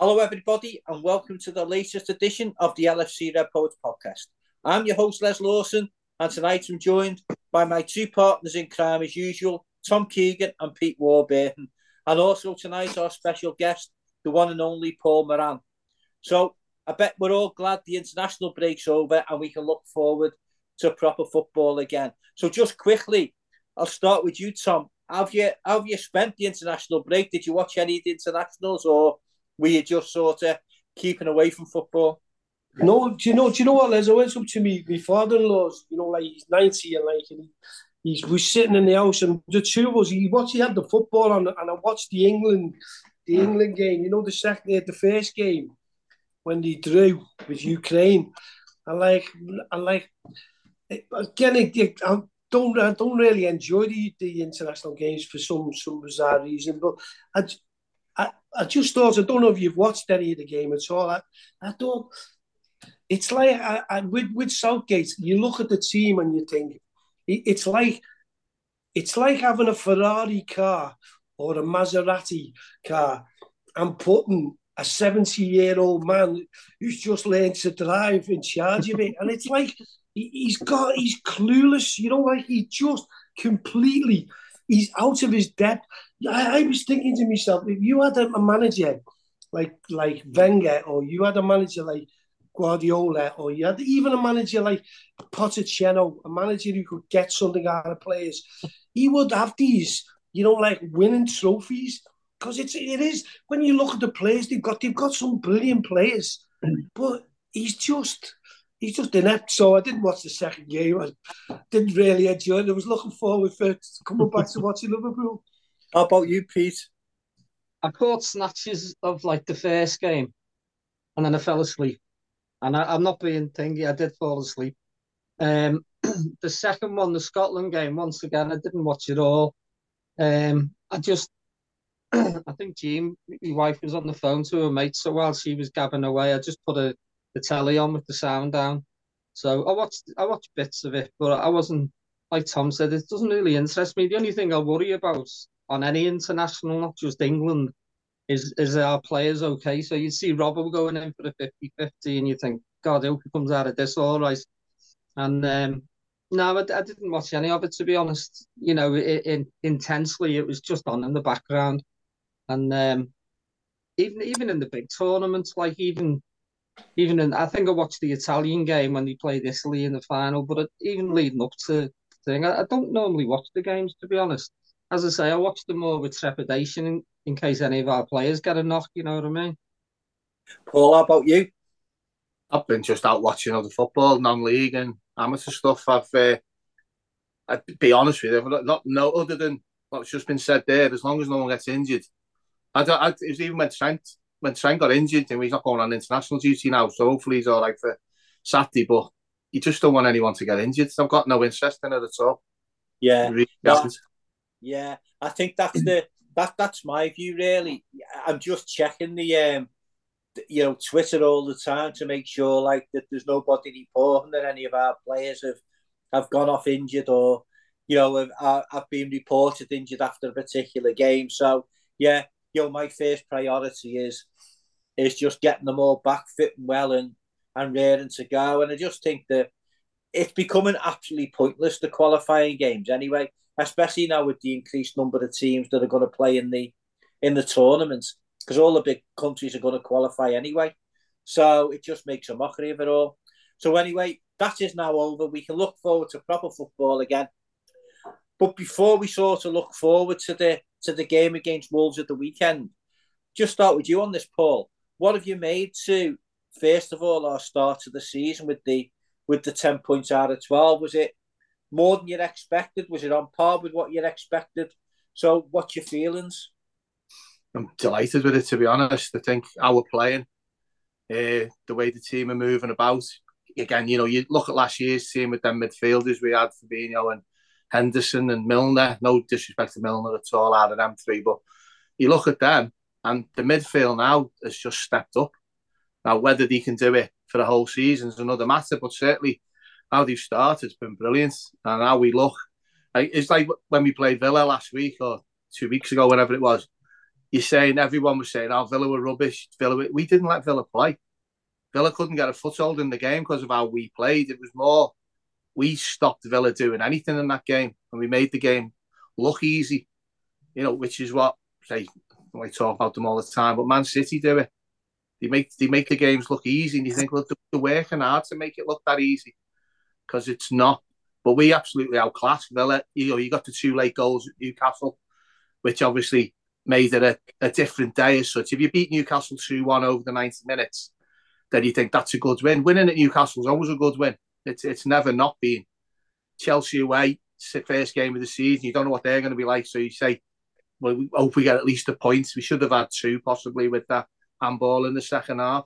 Hello, everybody, and welcome to the latest edition of the LFC Red Poets podcast. I'm your host, Les Lawson, and tonight I'm joined by my two partners in crime, as usual, Tom Keegan and Pete Warburton, and also tonight our special guest, the one and only Paul Moran. So I bet we're all glad the international break's over and we can look forward to proper football again. So just quickly, I'll start with you, Tom. Have you have you spent the international break? Did you watch any of the internationals, or were you just sort of keeping away from football? No, do you know? Do you know what? Les? I went up to me, my father-in-law's. You know, like he's ninety, and like and he, he was sitting in the house, and the two of us. He watched. He had the football on, and I watched the England, the England game. You know, the second, the first game when they drew with Ukraine. And like, and like, again, I, don't I don't really enjoy the, the international games for some some bizarre reason. But I, I I just thought I don't know if you've watched any of the game at all. I, I don't. It's like I, I, with with Southgate, you look at the team and you think it's like it's like having a Ferrari car or a Maserati car and putting a 70 year old man who's just learned to drive in charge of it. And it's like he's got he's clueless, you know, like he just completely he's out of his depth. I, I was thinking to myself, if you had a, manager like like Wenger, or you had a manager like Guardiola, or you had even a manager like Pochettino, a manager who could get something out of players, he would have these, you know, like winning trophies. Because it's it is when you look at the players they've got, they've got some brilliant players, but he's just he's just inept. So I didn't watch the second game. I didn't really enjoy it. I was looking forward for coming back to watching Liverpool. How about you, Pete? I caught snatches of like the first game, and then I fell asleep. And I, am not being thingy. I did fall asleep. Um, the second one, the Scotland game, once again, I didn't watch it all. Um, I just, I think Jean, my wife, was on the phone to her mate. So while she was gabbing away, I just put a the telly on with the sound down. So I watched I watched bits of it, but I wasn't like Tom said. It doesn't really interest me. The only thing I worry about on any international, not just England, is is our players okay? So you see Robbo going in for the 50-50 and you think, God, I hope he comes out of this all right. And um, no, I, I, didn't watch any of it to be honest. You know, it, it, intensely, it was just on in the background. And um, even even in the big tournaments, like even even in, I think I watched the Italian game when they played Italy in the final, but even leading up to the thing, I, I don't normally watch the games to be honest. As I say, I watch them more with trepidation in, in case any of our players get a knock. You know what I mean? Paul, how about you? I've been just out watching other football, non-league and amateur stuff. I've, uh, I'd be honest with you, not no other than what's just been said there. As long as no one gets injured, I don't. I, it was even when Trent when Trent got injured and he's not going on international duty now, so hopefully he's all right for Saturday. But you just don't want anyone to get injured. So I've got no interest in it at all. Yeah, really yeah. I think that's the that that's my view. Really, I'm just checking the um, you know, Twitter all the time to make sure like that there's nobody reporting that any of our players have have gone off injured or you know have, have been reported injured after a particular game. So yeah, you know, my first priority is is just getting them all back fit and well and and raring to go. And I just think that it's becoming absolutely pointless the qualifying games anyway, especially now with the increased number of teams that are going to play in the in the tournaments because all the big countries are going to qualify anyway. So it just makes a mockery of it all. So anyway, that is now over. We can look forward to proper football again. But before we sort of look forward to the to the game against Wolves at the weekend. Just start with you on this, Paul. What have you made to first of all our start of the season with the with the ten points out of twelve? Was it more than you'd expected? Was it on par with what you'd expected? So, what's your feelings? I'm delighted with it, to be honest. I think our playing, uh, the way the team are moving about. Again, you know, you look at last year's team with them midfielders we had Fabinho and Henderson and Milner. No disrespect to Milner at all out of them three, but you look at them and the midfield now has just stepped up. Now, whether they can do it for the whole season is another matter, but certainly how they've started has been brilliant. And how we look, it's like when we played Villa last week or two weeks ago, whenever it was. you're saying everyone was saying, "Oh, Villa were rubbish." Villa, we didn't let Villa play. Villa couldn't get a foothold in the game because of how we played. It was more we stopped Villa doing anything in that game, and we made the game look easy. You know, which is what say I talk about them all the time, but Man City do it. They make they make the games look easy, and you think, well, they're working hard to make it look that easy because it's not. But we absolutely outclassed Villa. You know, you got the two late goals at Newcastle, which obviously made it a, a different day as such. If you beat Newcastle 2 1 over the 90 minutes, then you think that's a good win. Winning at Newcastle is always a good win. It's, it's never not been. Chelsea away, first game of the season, you don't know what they're going to be like. So you say, well, we hope we get at least a point. We should have had two possibly with that handball in the second half.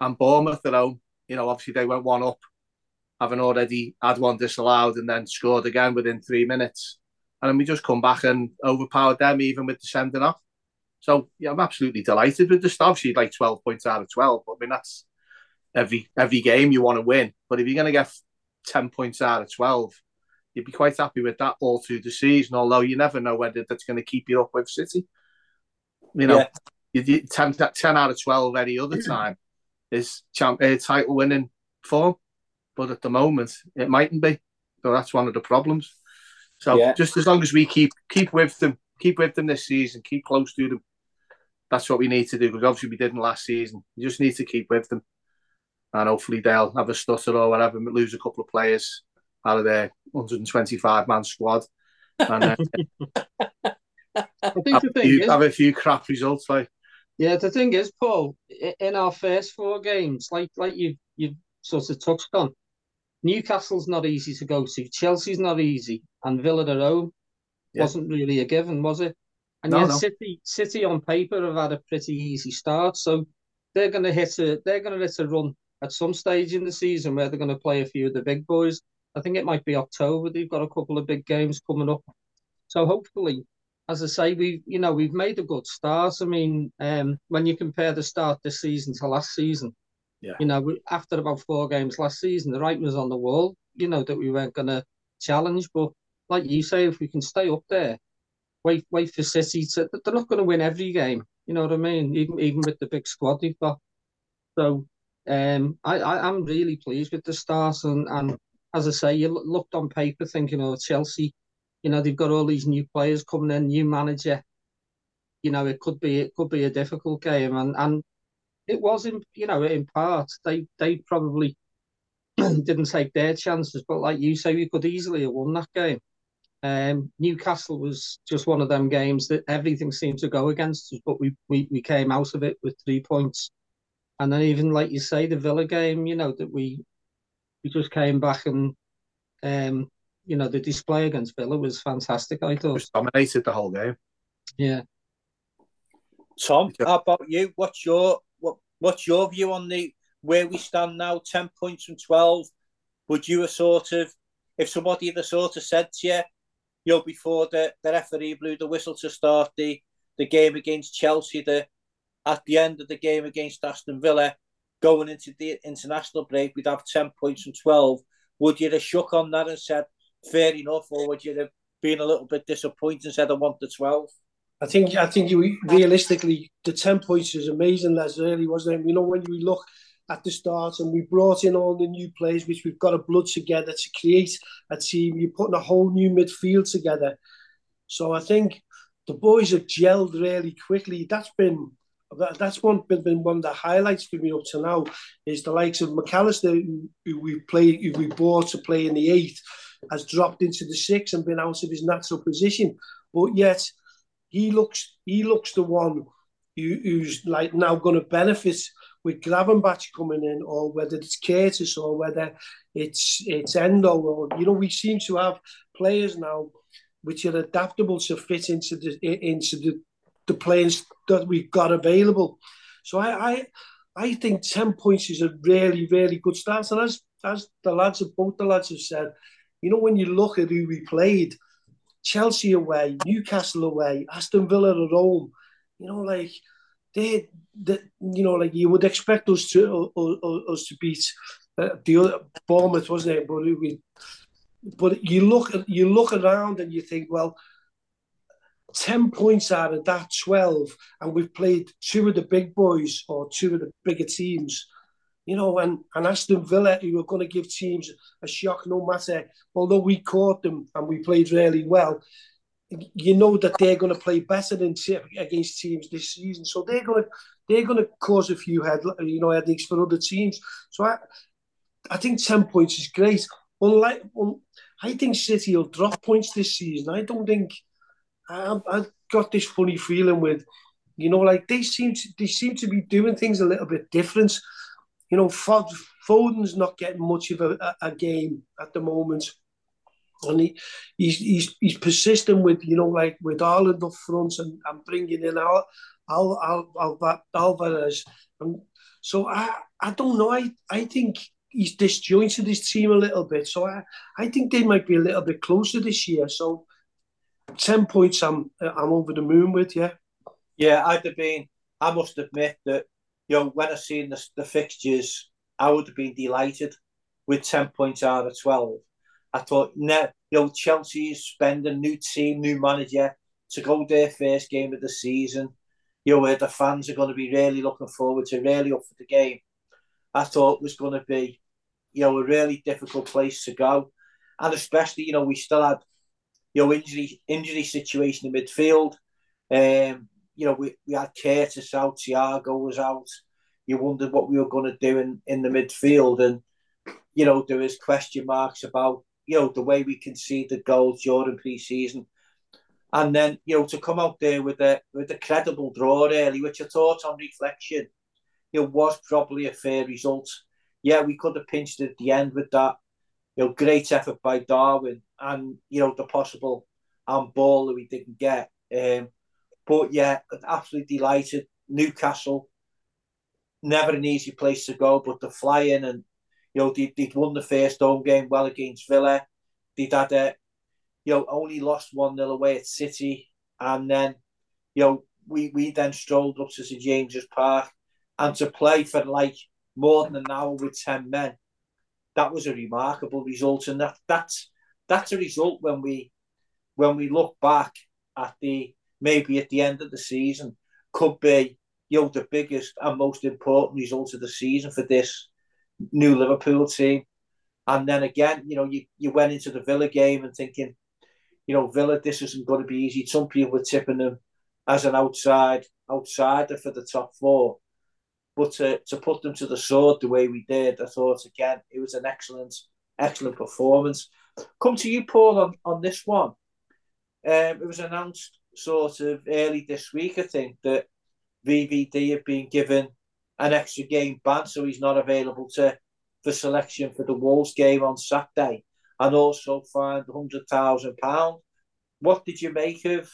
And Bournemouth at home, you know, obviously they went one up, having already had one disallowed and then scored again within three minutes and then we just come back and overpowered them even with the sending off. So yeah, I'm absolutely delighted with the stuff. Obviously, like 12 points out of 12, but I mean that's every every game you want to win. But if you're going to get 10 points out of 12, you'd be quite happy with that all through the season. Although you never know whether that's going to keep you up with City. You know, yeah. you, 10, 10 out of 12 any other time is champ, uh, title winning form, but at the moment it mightn't be. So that's one of the problems. So yeah. just as long as we keep keep with them, keep with them this season, keep close to them. That's what we need to do because obviously we didn't last season. You just need to keep with them, and hopefully they'll have a stutter or whatever, lose a couple of players out of their 125 man squad, and uh, I think have, the thing few, is, have a few crap results. Like yeah, the thing is, Paul, in our first four games, like like you you sort of touched on, Newcastle's not easy to go to. Chelsea's not easy, and Villa at home yeah. wasn't really a given, was it? And no, yet no. City, City on paper have had a pretty easy start, so they're going to hit a they're going to hit a run at some stage in the season where they're going to play a few of the big boys. I think it might be October. They've got a couple of big games coming up, so hopefully, as I say, we've you know we've made a good start. I mean, um, when you compare the start this season to last season, yeah. You know, after about four games last season, the writing was on the wall, you know, that we weren't going to challenge. But like you say, if we can stay up there, wait wait for City to, they're not going to win every game. You know what I mean? Even even with the big squad they've got. So um, I, I am really pleased with the start, and and as I say, you looked on paper thinking, oh Chelsea, you know they've got all these new players coming in, new manager. You know it could be it could be a difficult game, and and it was in you know in part they they probably didn't take their chances, but like you say, we could easily have won that game. Um, Newcastle was just one of them games that everything seemed to go against us, but we, we we came out of it with three points. And then even like you say, the Villa game, you know that we we just came back and um, you know the display against Villa was fantastic. I thought just dominated the whole game. Yeah. Tom, how about you? What's your what What's your view on the where we stand now? Ten points from twelve. Would you have sort of, if somebody had sort of said to you, you know, before the, the referee blew the whistle to start the the game against Chelsea, the at the end of the game against Aston Villa, going into the international break, we'd have 10 points from 12. Would you have shook on that and said, fair enough, or would you have been a little bit disappointed and said, I want the 12? I think I think you realistically the ten points is amazing. That's really wasn't it? You know when you look at the start and we brought in all the new players, which we've got to blood together to create a team. You're putting a whole new midfield together. So I think the boys have gelled really quickly. That's been that's one been, one of the highlights for me up to now is the likes of Mac Allister, who, we played who we brought to play in the eighth has dropped into the six and been out of his natural position. But yet he looks he looks the one who, who's like now going to benefit with Gravenberch coming in, or whether it's Curtis or whether it's it's Endo, or you know we seem to have players now which are adaptable to fit into the into the the players that we've got available. So I I, I think ten points is a really really good start, and as as the lads of both the lads have said, you know when you look at who we played Chelsea away, Newcastle away, Aston Villa at home. You know, like they, they you know, like you would expect us to uh, us to beat uh, the other Bournemouth, wasn't it? But we, but you look at you look around and you think, well, 10 points out of that 12, and we've played two of the big boys or two of the bigger teams, you know, and, and Aston Villa, who were going to give teams a shock no matter, although we caught them and we played really well, you know that they're going to play better than against teams this season. So they're going to they're going to cause a few head you know headaches for other teams. So I I think ten points is great. Unlike I think City will drop points this season. I don't think I, I've got this funny feeling with you know like they seem to they seem to be doing things a little bit different. You know, Foden's not getting much of a, a game at the moment. And he, he's, he's he's persistent with you know like with of the fronts and, and bringing in Al, Al, Al, Al, Alvarez. And so I I don't know. I I think he's disjointed his team a little bit. So I I think they might be a little bit closer this year. So ten points I'm I'm over the moon with yeah yeah I'd have been I must admit that you know when I seen the, the fixtures I would have been delighted with ten points out of twelve I thought, no, you know, Chelsea is spending new team, new manager to go their first game of the season. You know, where the fans are going to be really looking forward to, really up for the game. I thought was going to be, you know, a really difficult place to go, and especially, you know, we still had, you know, injury injury situation in midfield. Um, you know, we, we had Curtis out, Thiago was out. You wondered what we were going to do in, in the midfield, and you know, there was question marks about you know, the way we conceded goals during pre-season. And then, you know, to come out there with a with a credible draw really, which I thought on reflection, it was probably a fair result. Yeah, we could have pinched at the end with that. You know, great effort by Darwin and, you know, the possible handball that we didn't get. Um, but yeah, absolutely delighted. Newcastle, never an easy place to go, but to fly in and you know, they, would won the first home game well against Villa. They'd had a, you know, only lost 1 0 away at City. And then, you know, we, we then strolled up to St James's Park and to play for like more than an hour with 10 men. That was a remarkable result. And that that's that's a result when we when we look back at the maybe at the end of the season could be you know the biggest and most important result of the season for this new Liverpool team. And then again, you know, you, you went into the Villa game and thinking, you know, Villa, this isn't going to be easy. Some people were tipping them as an outside outsider for the top four. But to, to put them to the sword the way we did, I thought again it was an excellent, excellent performance. Come to you, Paul, on, on this one. Um, it was announced sort of early this week, I think, that VVD had been given an extra game ban, so he's not available to for selection for the Wolves game on Saturday, and also fined hundred thousand pound. What did you make of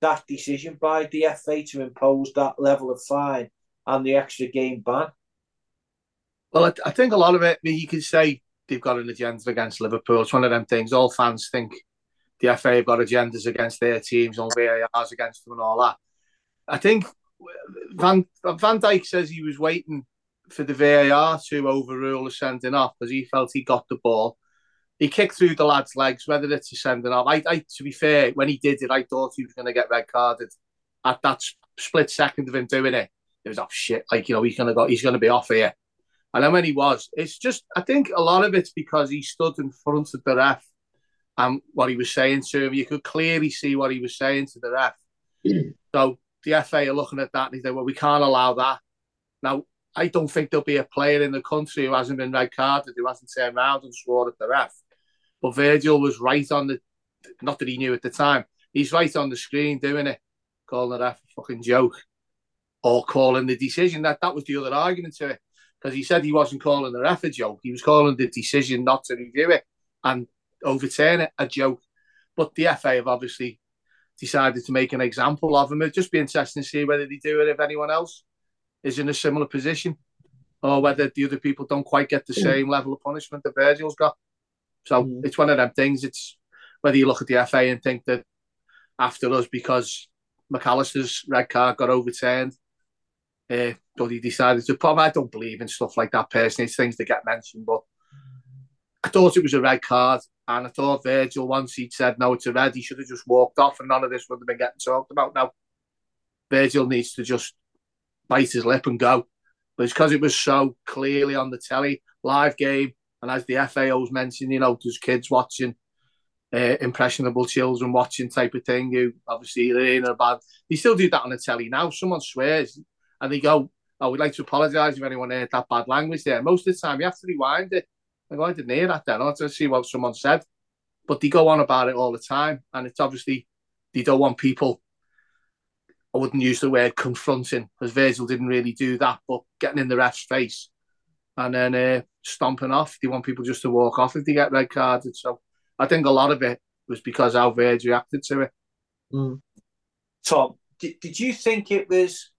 that decision by the FA to impose that level of fine and the extra game ban? Well, I, I think a lot of it. You could say they've got an agenda against Liverpool. It's one of them things. All fans think the FA have got agendas against their teams, on VARs against them, and all that. I think Van Van Dijk says he was waiting for the VAR to overrule the sending off because he felt he got the ball. He kicked through the lad's legs, whether it's a sending off. I, I, to be fair, when he did it, I thought he was going to get red carded. At that split second of him doing it, it was off shit. Like you know, he's going to go, he's to be off here. And then when he was, it's just I think a lot of it's because he stood in front of the ref and what he was saying to him. You could clearly see what he was saying to the ref. So the FA are looking at that and they say, well, we can't allow that. Now, I don't think there'll be a player in the country who hasn't been red carded, who hasn't turned around and swore at the ref. But Virgil was right on the, not that he knew at the time, he's right on the screen doing it, calling the ref a fucking joke or calling the decision. That that was the other argument to it because he said he wasn't calling the ref a joke. He was calling the decision not to review it and overturn it a joke. But the FA have obviously decided to make an example of him. It'd just be interesting to see whether they do it if anyone else is in a similar position or whether the other people don't quite get the same level of punishment that Virgil's got. So mm. it's one of them things. It's whether you look at the FA and think that after us, because Mac Allister's red card got overturned, uh, but he decided to. Probably, I don't believe in stuff like that personally. It's things that get mentioned, but I thought it was a red card. And I thought Virgil, once he'd said no, it's a red, he should have just walked off and none of this would have been getting talked about. Now, Virgil needs to just bite his lip and go. But it's because it was so clearly on the telly, live game. And as the FAO's mentioned, you know, there's kids watching, uh, impressionable children watching type of thing who obviously they're in a bad. They still do that on the telly now. Someone swears and they go, Oh, we'd like to apologise if anyone heard that bad language there. Most of the time, you have to rewind it. I go, I didn't hear that then. I want to see what someone said. But they go on about it all the time. And it's obviously, they don't want people I wouldn't use the word confronting, because Virgil didn't really do that, but getting in the ref's face and then uh, stomping off. They want people just to walk off if they get red carded. So I think a lot of it was because how Virgil reacted to it. Mm. Tom, did, did you think it was?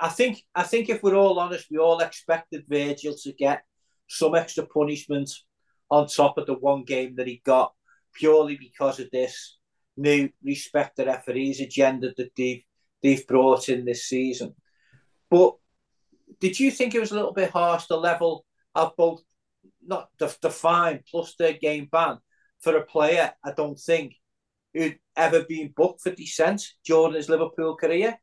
I think I think if we're all honest, we all expected Virgil to get some extra punishment on top of the one game that he got purely because of this new respect the referees agenda that they've they've brought in this season. But did you think it was a little bit harsh the level of both not the, the fine plus the game ban for a player? I don't think who'd ever been booked for dissent during his Liverpool career.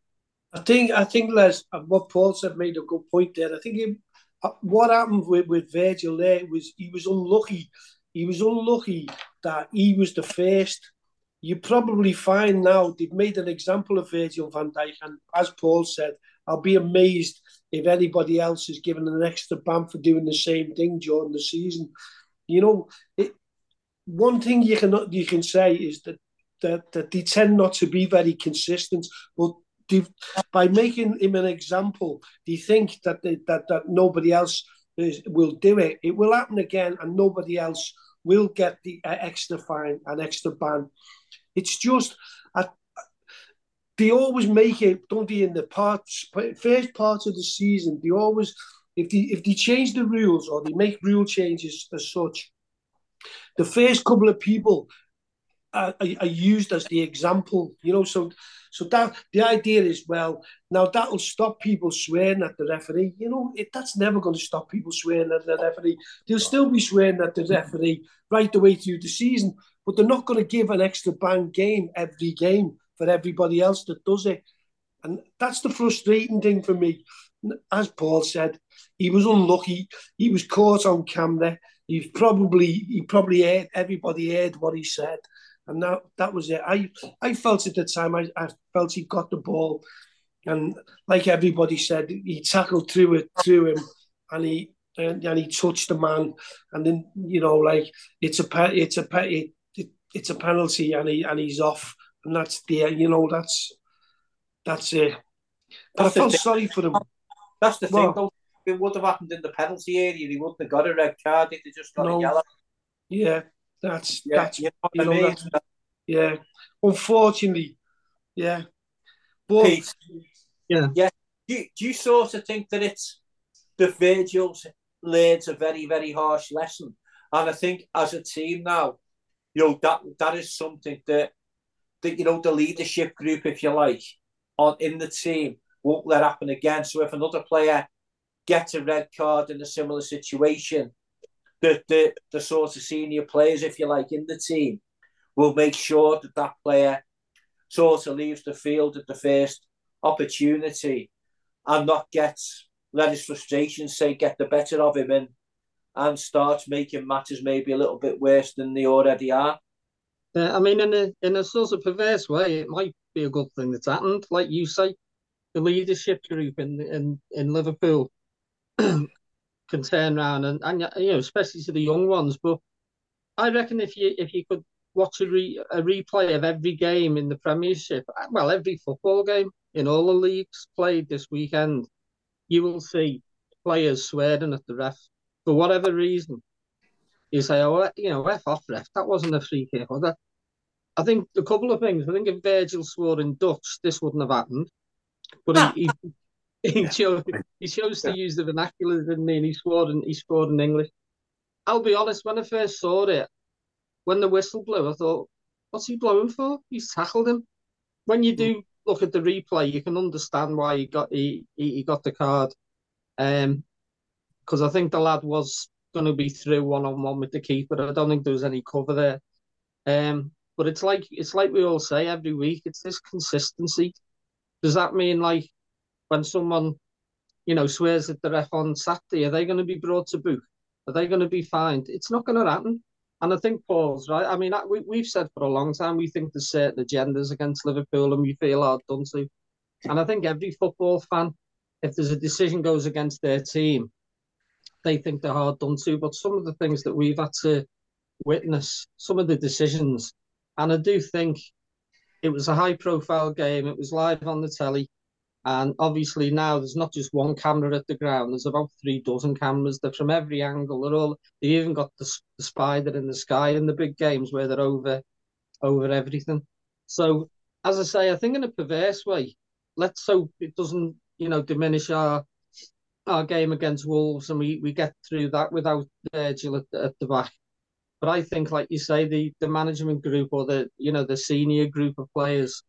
I think I think Les what Paul said made a good point there. I think he, uh, what happened with, with Virgil there was he was unlucky. He was unlucky that he was the first you probably find now they've made an example of Virgil van Dijk, and as Paul said, I'll be amazed if anybody else is given an extra ban for doing the same thing during the season. You know, it, one thing you can you can say is that that, that they tend not to be very consistent, but by making him an example, do you think that they, that that nobody else is, will do it. It will happen again, and nobody else will get the uh, extra fine, an extra ban. It's just they always make it, don't they? In the parts first part of the season, they always if they if they change the rules or they make rule changes as such, the first couple of people are, are, are, used as the example, you know. So, so that the idea is well, now that'll stop people swearing at the referee. You know, it, that's never going to stop people swearing at the referee. They'll still be swearing at the referee right the way through the season, but they're not going to give an extra bang game every game for everybody else that does it. And that's the frustrating thing for me. As Paul said, he was unlucky. He was caught on camera. He probably he probably heard everybody heard what he said and that that was it. I I felt at the time I, I felt he got the ball, and like everybody said, he tackled through it through him, and he and, and he touched the man, and then you know like it's a it's a it, it, it's a penalty, and he and he's off, and that's the you know that's that's it. But that's I felt sorry for him. That's the well, thing. Though. It would have happened in the penalty area. He wouldn't have got a red card. He just got no, a yellow. Yeah, that's yeah, that's you know, you know that's, yeah. Unfortunately, yeah. But Pete, yeah, yeah. Do you, do you sort of think that it's the Virgil's learned a very very harsh lesson, and I think as a team now, you know that that is something that that you know the leadership group, if you like, on in the team won't let happen again. So if another player gets a red card in a similar situation, the, the, the sort of senior players, if you like, in the team will make sure that that player sort of leaves the field at the first opportunity and not gets let his frustration say get the better of him and and starts making matters maybe a little bit worse than they already are. Uh, I mean, in a in a sort of perverse way, it might be a good thing that's happened. Like you say, the leadership group in in in Liverpool can turn around and, and you know, especially to the young ones. But I reckon if you if you could watch a, re, a replay of every game in the Premiership, uh, well, every football game in all the leagues played this weekend, you will see players swearing at the ref for whatever reason. You say, oh, eh, you know, ref off ref, that wasn't a free kick. Or that. I think a couple of things. I think if Virgil swore in Dutch, this wouldn't have happened. But he, he, he chose he chose to use the vernacular, didn't he? And he scored in he scored in English. I'll be honest, when I first saw it, when the whistle blew, I thought, what's he blowing for? He's tackled him. When you do look at the replay, you can understand why he got he he, he got the card. Um because I think the lad was going to be through one on one with the keeper. I don't think there was any cover there. Um, but it's like it's like we all say every week. It's this consistency. Does that mean like when someone, you know, swears at the ref on Saturday, are they going to be brought to book? Are they going to be fined? It's not going to happen. And I think Paul's right. I mean, we, we've said for a long time we think there's certain agendas against Liverpool and we feel hard done to. And I think every football fan, if there's a decision goes against their team, they think they're hard done to. But some of the things that we've had to witness, some of the decisions, and I do think it was a high profile game. It was live on the telly. And obviously now there's not just one camera at the ground. There's about three dozen cameras. They're from every angle. They're all. They even got the, the spider in the sky in the big games where they're over, over everything. So as I say, I think in a perverse way, let's hope it doesn't, you know, diminish our our game against Wolves and we, we get through that without Virgil at, at the back. But I think, like you say, the, the management group or the you know the senior group of players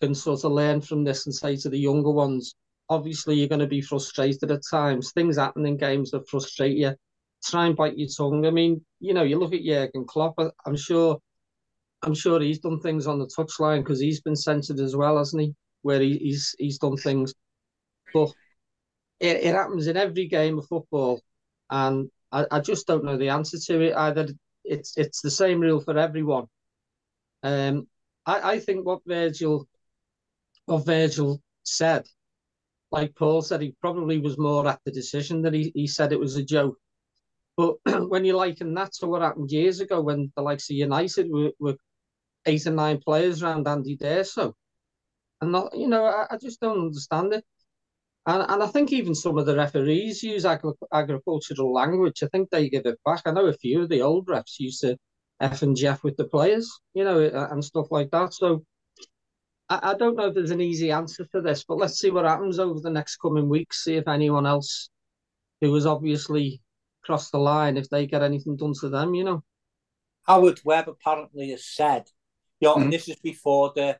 can sort of learn from this and say to the younger ones, obviously you're going to be frustrated at times. Things happen in games that frustrate you. Try and bite your tongue. I mean, you know, you look at Jurgen Klopp. I'm sure, I'm sure he's done things on the touchline because he's been censored as well, hasn't he? Where he, he's he's done things, but it, it happens in every game of football, and I, I just don't know the answer to it. Either it's it's the same rule for everyone. Um, I, I think what Virgil what Virgil said. Like Paul said, he probably was more at the decision that he, he said it was a joke. But when you liken that to what happened years ago when the likes of United were, were eight or nine players around Andy D'Urso and not, you know, I, I just don't understand it. And, and I think even some of the referees use agri- agricultural language. I think they give it back. I know a few of the old refs used to F and Jeff with the players, you know, and stuff like that. So I, I don't know if there's an easy answer for this, but let's see what happens over the next coming weeks. See if anyone else who has obviously crossed the line, if they get anything done to them, you know. Howard Webb apparently has said, you know, mm-hmm. and this is before the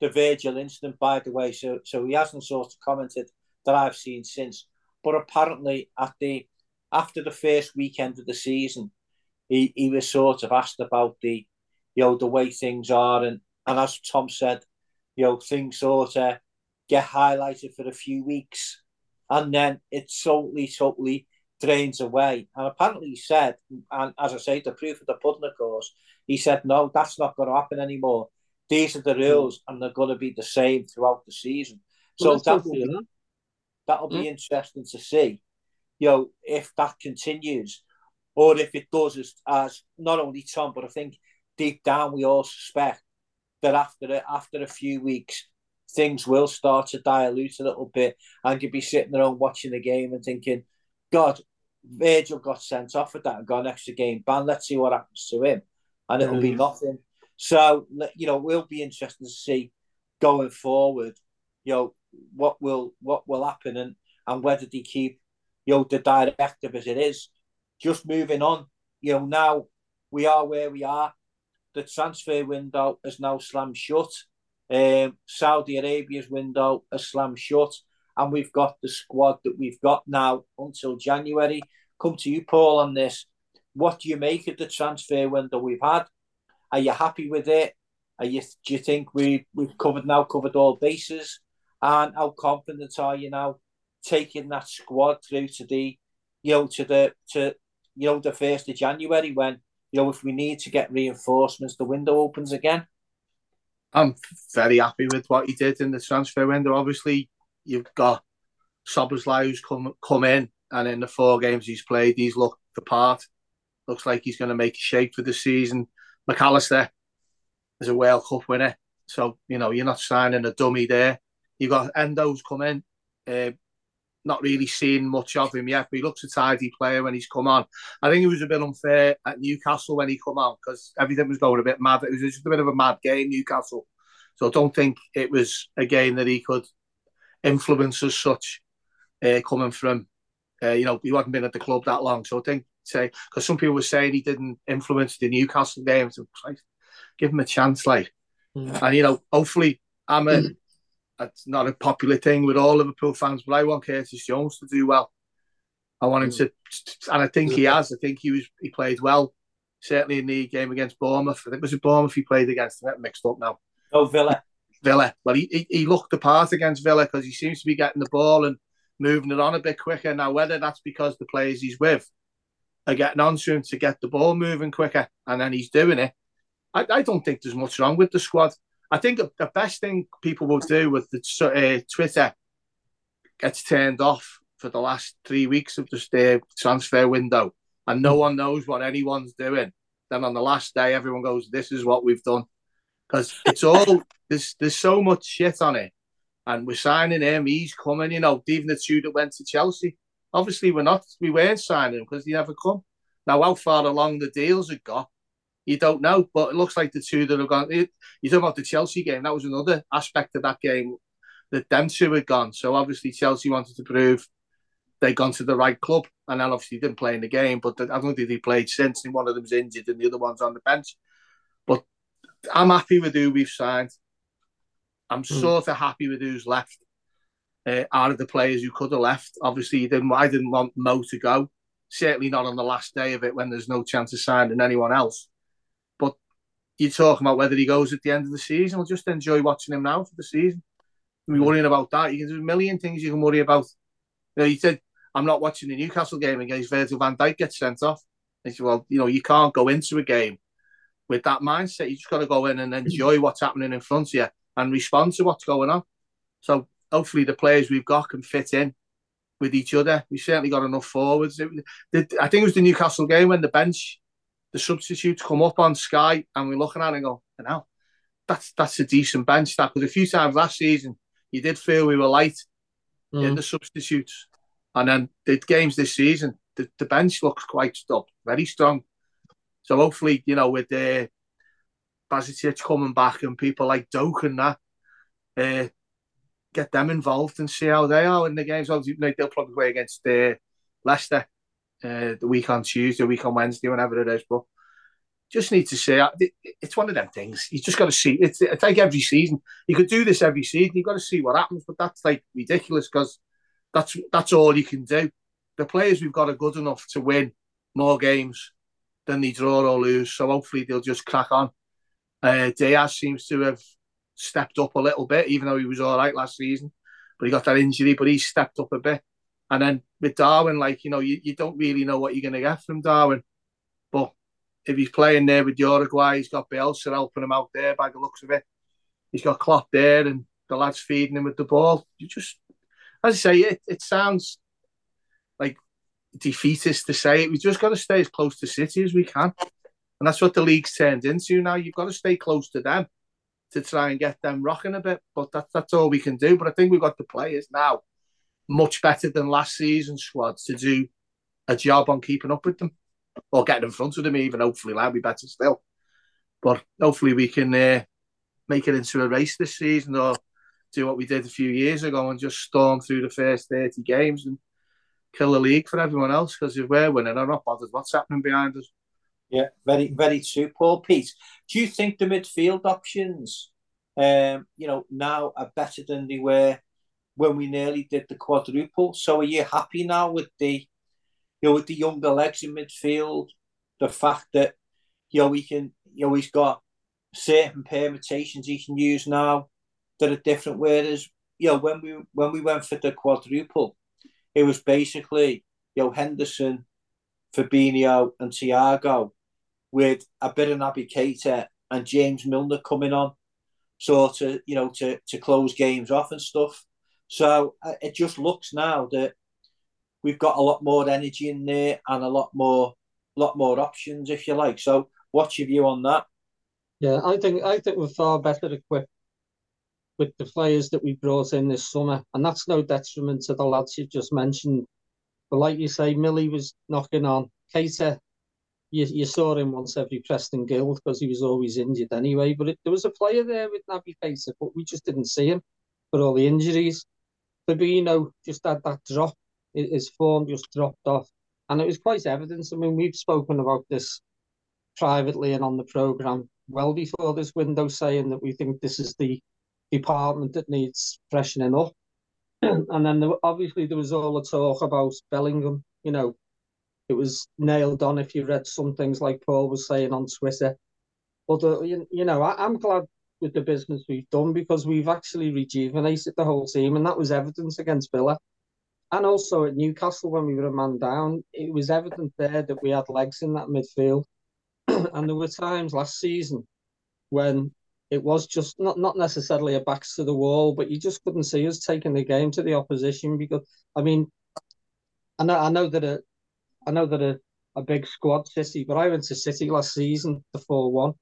the Virgil incident, by the way, so so he hasn't sort of commented that I've seen since. But apparently, at the after the first weekend of the season, he, he was sort of asked about the you know the way things are, and and as Tom said, you know, things sort of get highlighted for a few weeks and then it totally, totally drains away. And apparently he said, and as I say, the proof of the pudding, of course, he said, no, that's not going to happen anymore. These are the hmm. rules and they're going to be the same throughout the season. Well, so that will be, that'll be interesting to see, you know, if that continues or if it does as, as not only Tom, but I think deep down we all suspect that after a, after a few weeks, things will start to dilute a little bit, and you'll be sitting there and watching the game and thinking, God, Virgil got sent off with that and got an extra game ban. Let's see what happens to him, and it'll be mm. nothing. So you know, we'll be interested to see going forward. You know what will what will happen and and whether they keep you know the directive as it is. Just moving on. You know now we are where we are the transfer window is now slammed shut. Um, Saudi Arabia's window is slammed shut, and we've got the squad that we've got now until January. Come to you, Paul, on this. What do you make of the transfer window we've had? Are you happy with it? Are you? Do you think we we've covered now covered all bases? And how confident are you now taking that squad through to the, you know, to the to you know the first of January when you know, if we need to get reinforcements, the window opens again. I'm very happy with what he did in the transfer window. Obviously, you've got Szoboszlai's come come in, and in the four games he's played, he's looked the part. Looks like he's going to make a shape for the season. Mac Allister is a World Cup winner, so you know you're not signing a dummy there. You've got Endo's come in. Uh, not really seen much of him yet, but he looks a tidy player when he's come on. I think it was a bit unfair at Newcastle when he come on because everything was going a bit mad. It was just a bit of a mad game, Newcastle. So I don't think it was a game that he could influence as such uh, coming from, uh, you know, he hadn't been at the club that long. So I think, say, because some people were saying he didn't influence the Newcastle game. So like, give him a chance, like. Mm. And, you know, hopefully I'm a, it's not a popular thing with all Liverpool fans, but I want Curtis Jones to do well. I want him hmm. to, and I think he has. I think he was he played well, certainly in the game against Bournemouth. I think it was it Bournemouth he played against. I mixed up now. Oh, Villa. Villa. Well, he, he, he looked the part against Villa because he seems to be getting the ball and moving it on a bit quicker. Now, whether that's because the players he's with are getting on to him to get the ball moving quicker, and then he's doing it, I, I don't think there's much wrong with the squad. I think the best thing people will do with the uh, Twitter gets turned off for the last three weeks of the transfer window, and no one knows what anyone's doing. Then on the last day, everyone goes, "This is what we've done," because it's all there's there's so much shit on it, and we're signing him. He's coming, you know. Even the two that went to Chelsea, obviously we're not, we weren't signing him because he never come. Now, how far along the deals have got, you don't know. But it looks like the two that have gone. You talk about the Chelsea game. That was another aspect of that game that them two had gone. So obviously Chelsea wanted to prove they'd gone to the right club, and then obviously didn't play in the game. But I don't think they played since. And one of them's injured, and the other one's on the bench. But I'm happy with who we've signed. I'm mm. sort of happy with who's left. Uh, out of the players who could have left, obviously, didn't. I didn't want Mo to go. Certainly not on the last day of it when there's no chance of signing anyone else. You're talking about whether he goes at the end of the season. I'll just enjoy watching him now for the season. Be worrying about that. You can do a million things you can worry about. You know, you said I'm not watching the Newcastle game against Virgil van Dijk gets sent off. I said, well, you know, you can't go into a game with that mindset. You just got to go in and enjoy mm. what's happening in front of you and respond to what's going on. So hopefully the players we've got can fit in with each other. We certainly got enough forwards. It, it, I think it was the Newcastle game when the bench, the substitutes come up on Sky and we're looking at it and go, "Now, that's that's a decent bench." That because a few times last season you did feel we were light mm. in the substitutes, and then the games this season, the, the bench looks quite up, very strong. So hopefully, you know, with the Bajcetic coming back and people like Doak and that, uh, get them involved and see how they are in the games. Obviously, they'll probably play against uh, Leicester uh, the week on Tuesday, the week on Wednesday, whenever it is. But just need to see. It's one of them things. You just got to see. It's, it's like every season. You could do this every season. You got to see what happens. But that's like ridiculous because that's that's all you can do. The players we've got are good enough to win more games than they draw or lose. So hopefully they'll just crack on. Uh, Diaz seems to have stepped up a little bit, even though he was all right last season. But he got that injury, but he stepped up a bit. And then with Darwin, like, you know, you, you don't really know what you're going to get from Darwin. But if he's playing there with Uruguay, he's got Bielsa helping him out there by the looks of it. He's got Klopp there and the lads feeding him with the ball. You just, as I say, it, it sounds like defeatist to say it. We just got to stay as close to City as we can. And that's what the league's turned into now. You've got to stay close to them to try and get them rocking a bit. But that's that's all we can do. But I think we've got the players now much better than last season's squads to do a job on keeping up with them or getting in front of them even. Hopefully, that'll be better still. But hopefully we can uh, make it into a race this season or do what we did a few years ago and just storm through the first 30 games and kill the league for everyone else because if we're winning, I'm not bothered what's happening behind us. Yeah, very, very true, Paul. Pete, do you think the midfield options, um, you know, now are better than they were when we nearly did the quadruple? So are you happy now with the, you know, with the younger legs in midfield? The fact that, you know, we can, you know, he's got certain permutations he can use now that are different. Whereas, you know, when we when we went for the quadruple, it was basically, you know, Henderson, Fabinho, and Thiago with a bit of Naby Keita and James Milner coming on, sort of, you know, to, to close games off and stuff. So uh, it just looks now that we've got a lot more energy in there and a lot more, lot more options, if you like. So, what's your view on that? Yeah, I think I think we're far better equipped with the players that we brought in this summer, and that's no detriment to the lads you just mentioned. But like you say, Millie was knocking on. Keita you, you saw him once every Preston Guild because he was always injured anyway. But it, there was a player there with Naby Keita, but we just didn't see him for all the injuries. Fabinho just had that drop. His form just dropped off. And it was quite evident. I mean, we've spoken about this privately and on the programme well before this window, saying that we think this is the department that needs freshening up. and then there, obviously there was all the talk about Bellingham you know, it was nailed on if you read some things like Paul was saying on Twitter. But, uh, you, you know, I, I'm glad with the business we've done because we've actually rejuvenated the whole team, and that was evidence against Villa. And also at Newcastle, when we were a man down, it was evident there that we had legs in that midfield. and there were times last season when it was just not not necessarily a backs to the wall, but you just couldn't see us taking the game to the opposition because I mean, I know I know that a I know that a, a big squad City, but I went to City last season the four one,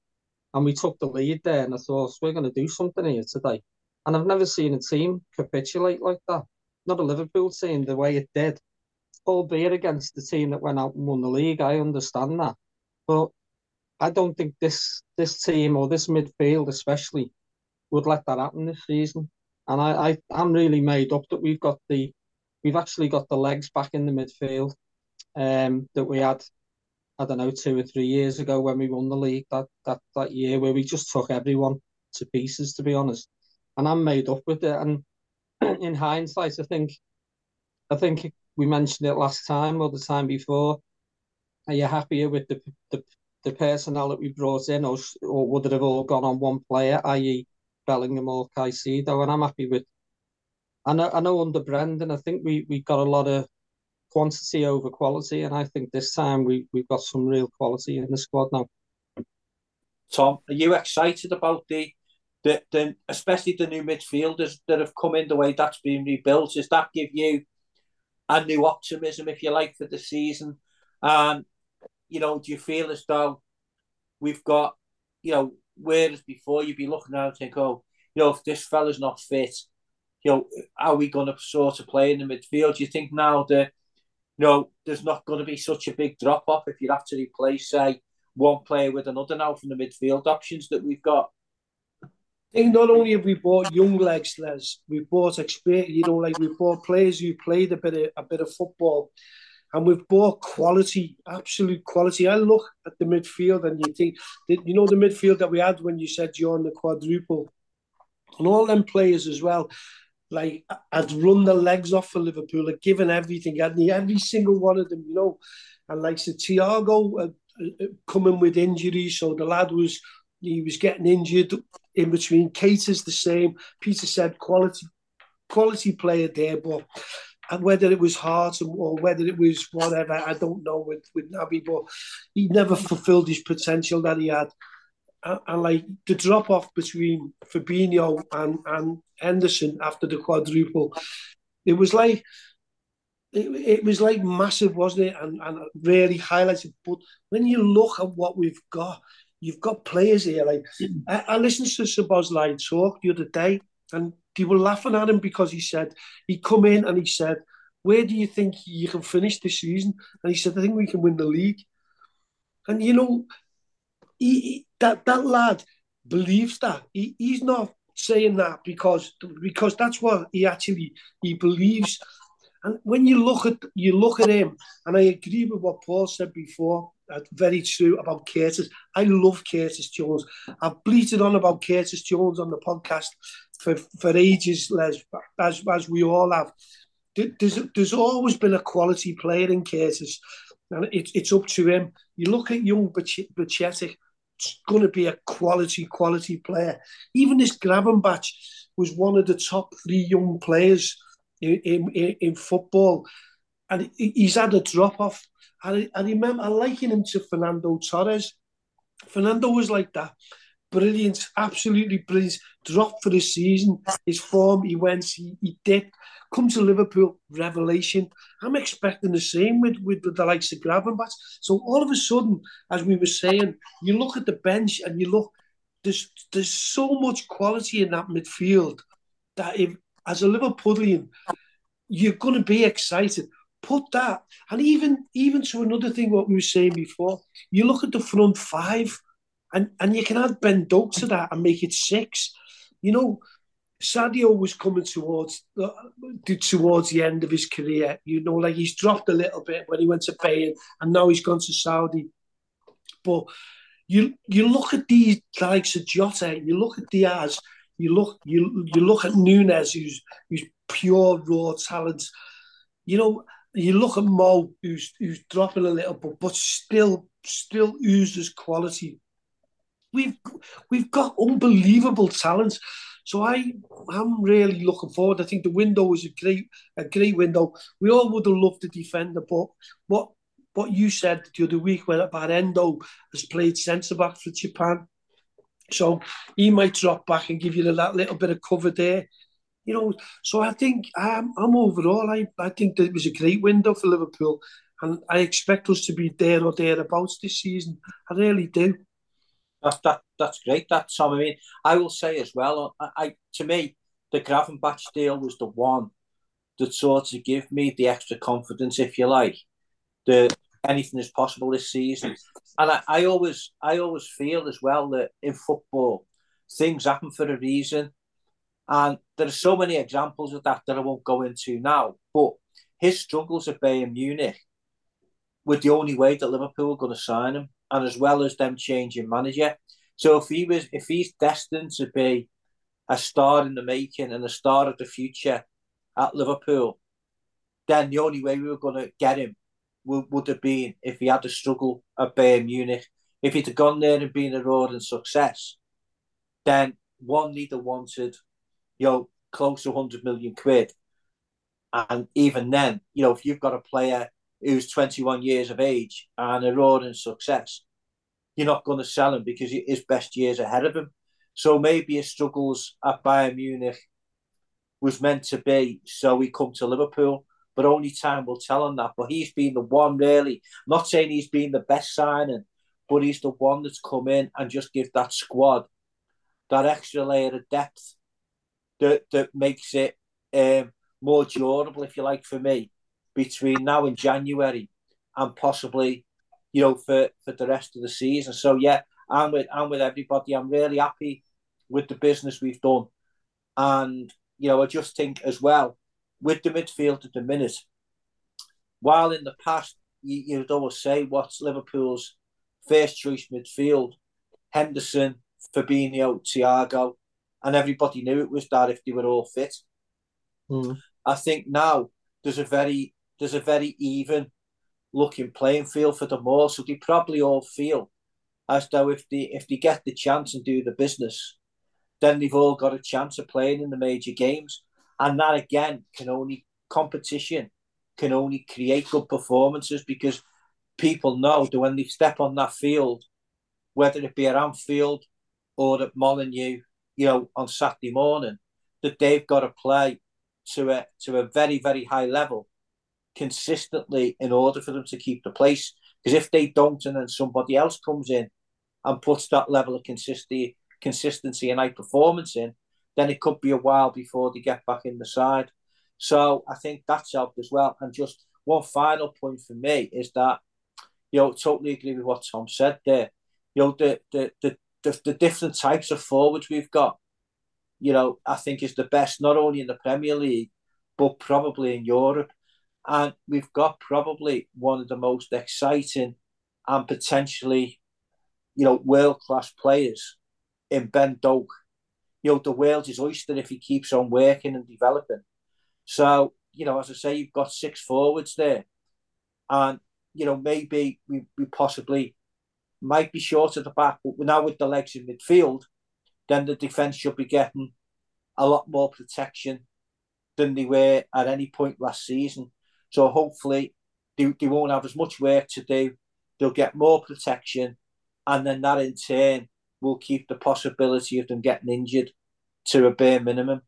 and we took the lead there, and I thought we're going to do something here today, and I've never seen a team capitulate like that. Not a Liverpool team the way it did, albeit against the team that went out and won the league. I understand that, but I don't think this this team or this midfield especially would let that happen this season. And I, I I'm really made up that we've got the we've actually got the legs back in the midfield um, that we had I don't know two or three years ago when we won the league that that that year where we just took everyone to pieces to be honest. And I'm made up with it. And in hindsight, I think I think we mentioned it last time or the time before. Are you happier with the the the personnel that we brought in, or, or would it have all gone on one player, i.e., Bellingham or Caicedo? And I'm happy with. I know, I know under Brendan, I think we, we got a lot of quantity over quality, and I think this time we we've got some real quality in the squad now. Tom, are you excited about the the, the especially the new midfielders that have come in the way that's been rebuilt? Does that give you a new optimism, if you like, for the season? And you know, do you feel as though we've got, you know, whereas before you'd be looking around and think, oh, you know, if this fella's not fit, you know, are we going to sort of play in the midfield? Do you think now that, know, there's not going to be such a big drop off if you have to replace, say, one player with another now from the midfield options that we've got? I think not only have we bought young legs, Les, we bought experience. You know, like we've bought players who played a bit of a bit of football, and we've bought quality, absolute quality. I look at the midfield and you think, that, you know, the midfield that we had when you said you're on the quadruple, and all them players as well, like had run the legs off for Liverpool, had given everything, had every single one of them, you know, and like so Thiago uh, uh, coming with injuries, so the lad was he was getting injured in between. Keita's the same. Peter said quality quality player there, but and whether it was heart or whether it was whatever, I don't know with, with Naby, but he never fulfilled his potential that he had. And, and like the drop off between Fabinho and, and Henderson after the quadruple, it was like it, it was like massive, wasn't it? And, and really highlighted. But when you look at what we've got, you've got players here. Like I, I listened to Szoboszlai talk the other day, and they were laughing at him because he said he come in and he said, "Where do you think you can finish this season?" And he said, "I think we can win the league." And you know, he, he that that lad believes that. He, he's not saying that because because that's what he actually he believes. And when you look at you look at him, and I agree with what Paul said before. Very true about Curtis. I love Curtis Jones. I've bleated on about Curtis Jones on the podcast for, for ages, Les, as, as we all have. There's, there's always been a quality player in Curtis, and it, it's up to him. You look at young Bajcetic, it's going to be a quality, quality player. Even this Gravenberch was one of the top three young players in, in, in football, and he's had a drop off. And I, I remember I liken him to Fernando Torres. Fernando was like that brilliant, absolutely brilliant. Dropped for the season. His form, he went, he, he did. Come to Liverpool, revelation. I'm expecting the same with, with the likes of Gravenberch. So all of a sudden, as we were saying, you look at the bench and you look, there's there's so much quality in that midfield that if as a Liverpoolian, you're going to be excited. Put that, and even even to another thing, what we were saying before, you look at the front five and and you can add Ben Doak to that and make it six. You know, Sadio was coming towards the, towards the end of his career. You know, like he's dropped a little bit when he went to Bayern, and now he's gone to Saudi. But you you look at these likes of Jota, you look at Diaz, you look you you look at Nunez, who's who's pure raw talent. You know, you look at Mo, who's who's dropping a little, but but still still oozes quality. We've we've got unbelievable talent. So I am really looking forward. I think the window was a great a great window. We all would have loved to defend the defender, but what what you said the other week when about Endo has played centre back for Japan. So he might drop back and give you that little bit of cover there. You know, so I think I'm, I'm overall, I, I think that it was a great window for Liverpool. And I expect us to be there or thereabouts this season. I really do. That, that that's great. That's Tom. I mean, I will say as well. Uh, I, I to me, the Gravenberch deal was the one that sort of gave me the extra confidence, if you like. that anything is possible this season, and I, I always I always feel as well that in football things happen for a reason, and there are so many examples of that that I won't go into now. But his struggles at Bayern Munich were the only way that Liverpool were going to sign him, and as well as them changing manager. So if he was, if he's destined to be a star in the making and a star of the future at Liverpool, then the only way we were going to get him would, would have been if he had to struggle at Bayern Munich. If he'd have gone there and been a roaring success, then one leader wanted, you know, close to 100 million quid. And even then, you know, if you've got a player who's 21 years of age and a roaring success, you're not going to sell him because his best years ahead of him. So maybe his struggles at Bayern Munich was meant to be so he come to Liverpool, but only time will tell on that. But he's been the one really. I'm not saying he's been the best signing, but he's the one that's come in and just give that squad that extra layer of depth that that makes it um, more durable, if you like, for me between now and January, and possibly, you know, for for the rest of the season. So yeah, I'm with I'm with everybody. I'm really happy with the business we've done, and you know, I just think as well with the midfield at the minute. While in the past you, you'd always say what's Liverpool's first choice midfield, Henderson, Fabinho, Thiago, and everybody knew it was that if they were all fit. Mm. I think now there's a very there's a very even looking playing field for them all. So they probably all feel as though if they if they get the chance and do the business, then they've all got a chance of playing in the major games. And that again can only competition can only create good performances because people know that when they step on that field, whether it be at Anfield or at Molineux, you know, on Saturday morning, that they've got to play to a to a very, very high level consistently in order for them to keep the place. Because if they don't and then somebody else comes in and puts that level of consistency consistency and high performance in, then it could be a while before they get back in the side. So I think that's helped as well. And just one final point for me is that, you know, totally agree with what Tom said there. You know, the the the the, the different types of forwards we've got, you know, I think is the best not only in the Premier League, but probably in Europe. And we've got probably one of the most exciting and potentially, you know, world class players in Ben Doak you know, the world's his oyster if he keeps on working and developing. So, you know, as I say, you've got six forwards there. And, you know, maybe we, we possibly might be short at the back, but now with the legs in midfield, then the defence should be getting a lot more protection than they were at any point last season. So hopefully they, they won't have as much work to do. They'll get more protection. And then that in turn will keep the possibility of them getting injured to a bare minimum.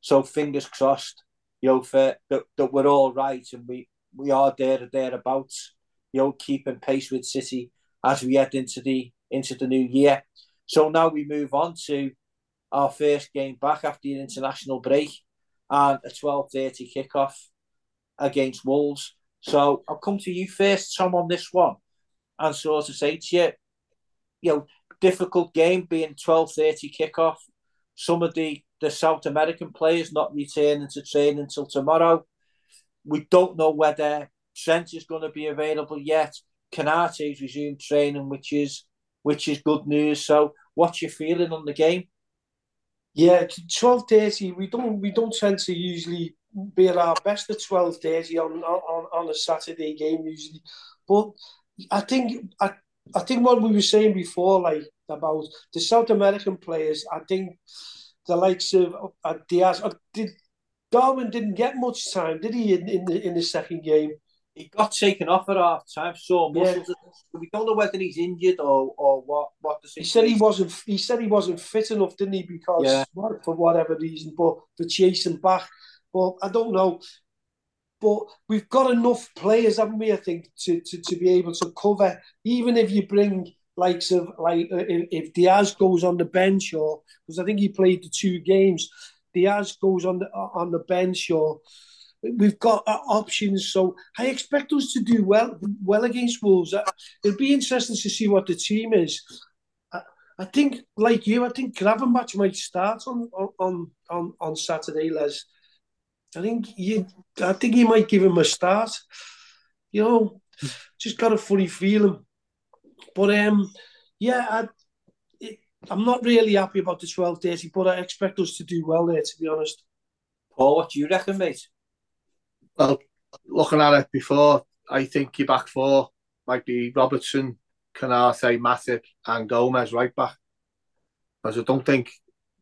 So fingers crossed, you know, for that, that we're all right and we, we are there or thereabouts, you know, keeping pace with City as we head into the into the new year. So now we move on to our first game back after the international break and a 12.30 kickoff against Wolves. So I'll come to you first, Tom, on this one and sort of say to you, you know, difficult game being 12.30 kickoff. Some of the, the South American players not returning to training until tomorrow. We don't know whether Trent is going to be available yet. Konaté's resumed training, which is which is good news. So, what's your feeling on the game? Yeah, twelve thirty. We don't we don't tend to usually be at our best at twelve thirty on, on on a Saturday game usually. But I think I I think what we were saying before, like about the South American players, I think the likes of uh, Diaz, uh, did Darwin didn't get much time, did he? In, in the in the second game, he got taken off at half time. So yeah. we don't know whether he's injured or or what. What the he said he wasn't. He said he wasn't fit enough, didn't he? Because yeah. for whatever reason, but for chasing back. But I don't know. But we've got enough players, haven't we? I think to, to, to be able to cover, even if you bring likes of like uh, if, if Diaz goes on the bench or because I think he played the two games, Diaz goes on the on the bench or we've got uh, options. So I expect us to do well well against Wolves. Uh, it'll be interesting to see what the team is. I, I think, like you, I think Gravenberch might start on on on on Saturday, Les. I think you, I think he might give him a start. You know, just got a funny feeling. But um, yeah, I, it, I'm not really happy about the 12 30, but I expect us to do well there, to be honest. Paul, what do you reckon, mate? Well, looking at it before, I think your back four might be Robertson, Konaté, Matip, and Gomez right back. Because I don't think,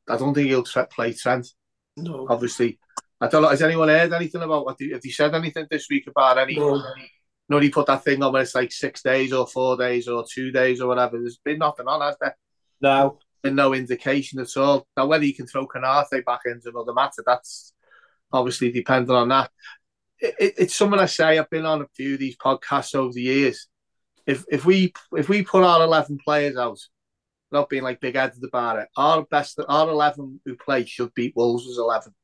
I don't think he'll play Trent. No. Obviously, I don't know. Has anyone heard anything about? Have you said anything this week about any? No. any no, he put that thing on where it's like six days or four days or two days or whatever. There's been nothing on, has there? No. Been no indication at all. Now, whether you can throw Konaté back into another matter, that's obviously dependent on that. It, it, it's something I say. I've been on a few of these podcasts over the years. If if we if we put our eleven players out, not being like big headed about it, our best our eleven who play should beat Wolves' eleven.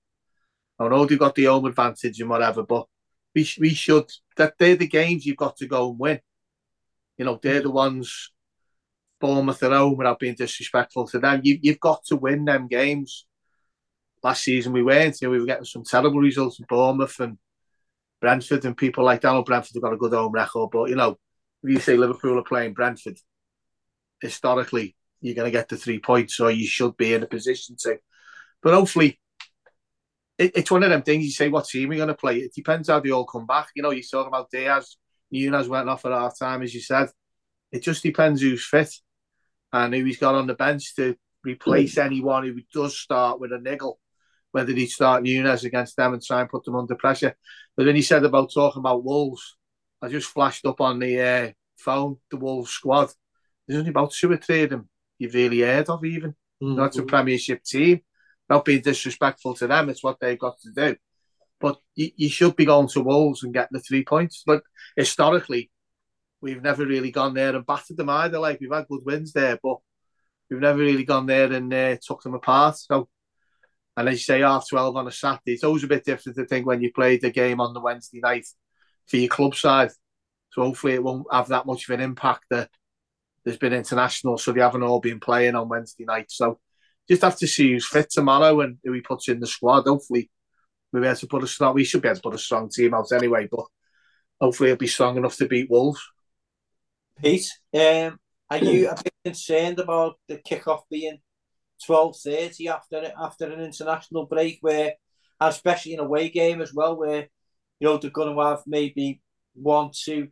I know they've got the home advantage and whatever, but we we should that they're the games you've got to go and win. You know, they're the ones Bournemouth at home without being disrespectful to them. You you've got to win them games. Last season we weren't. You know, we were getting some terrible results in Bournemouth and Brentford and people like that. Brentford have got a good home record, but you know, if you say Liverpool are playing Brentford, historically you're going to get the three points, or you should be in a position to. But hopefully, it, it's one of them things you say, what team are we going to play? It depends how they all come back. You know, you're talking about Diaz, Nunez went off at half time, as you said. It just depends who's fit and who he's got on the bench to replace anyone who does start with a niggle, whether he start Nunez against them and try and put them under pressure. But then he said about talking about Wolves, I just flashed up on the uh, phone the Wolves squad. There's only about two or three of them you've really heard of, even. Mm-hmm. That's a Premiership team not being disrespectful to them. It's what they've got to do. But you, you should be going to Wolves and getting the three points. But historically, we've never really gone there and battered them either. Like we've had good wins there, but we've never really gone there and uh, took them apart. So, and as you say, half twelve on a Saturday, it's always a bit different to think when you play the game on the Wednesday night for your club side. So hopefully it won't have that much of an impact that there's been international, so they haven't all been playing on Wednesday night. So just have to see who's fit tomorrow and who he puts in the squad. Hopefully, we'll be able to put a strong. We should be able to put a strong team out anyway, but hopefully, it'll be strong enough to beat Wolves. Pete, um, are you a bit concerned about the kickoff being twelve thirty after after an international break, where, especially in a away game as well, where you know they're going to have maybe one, two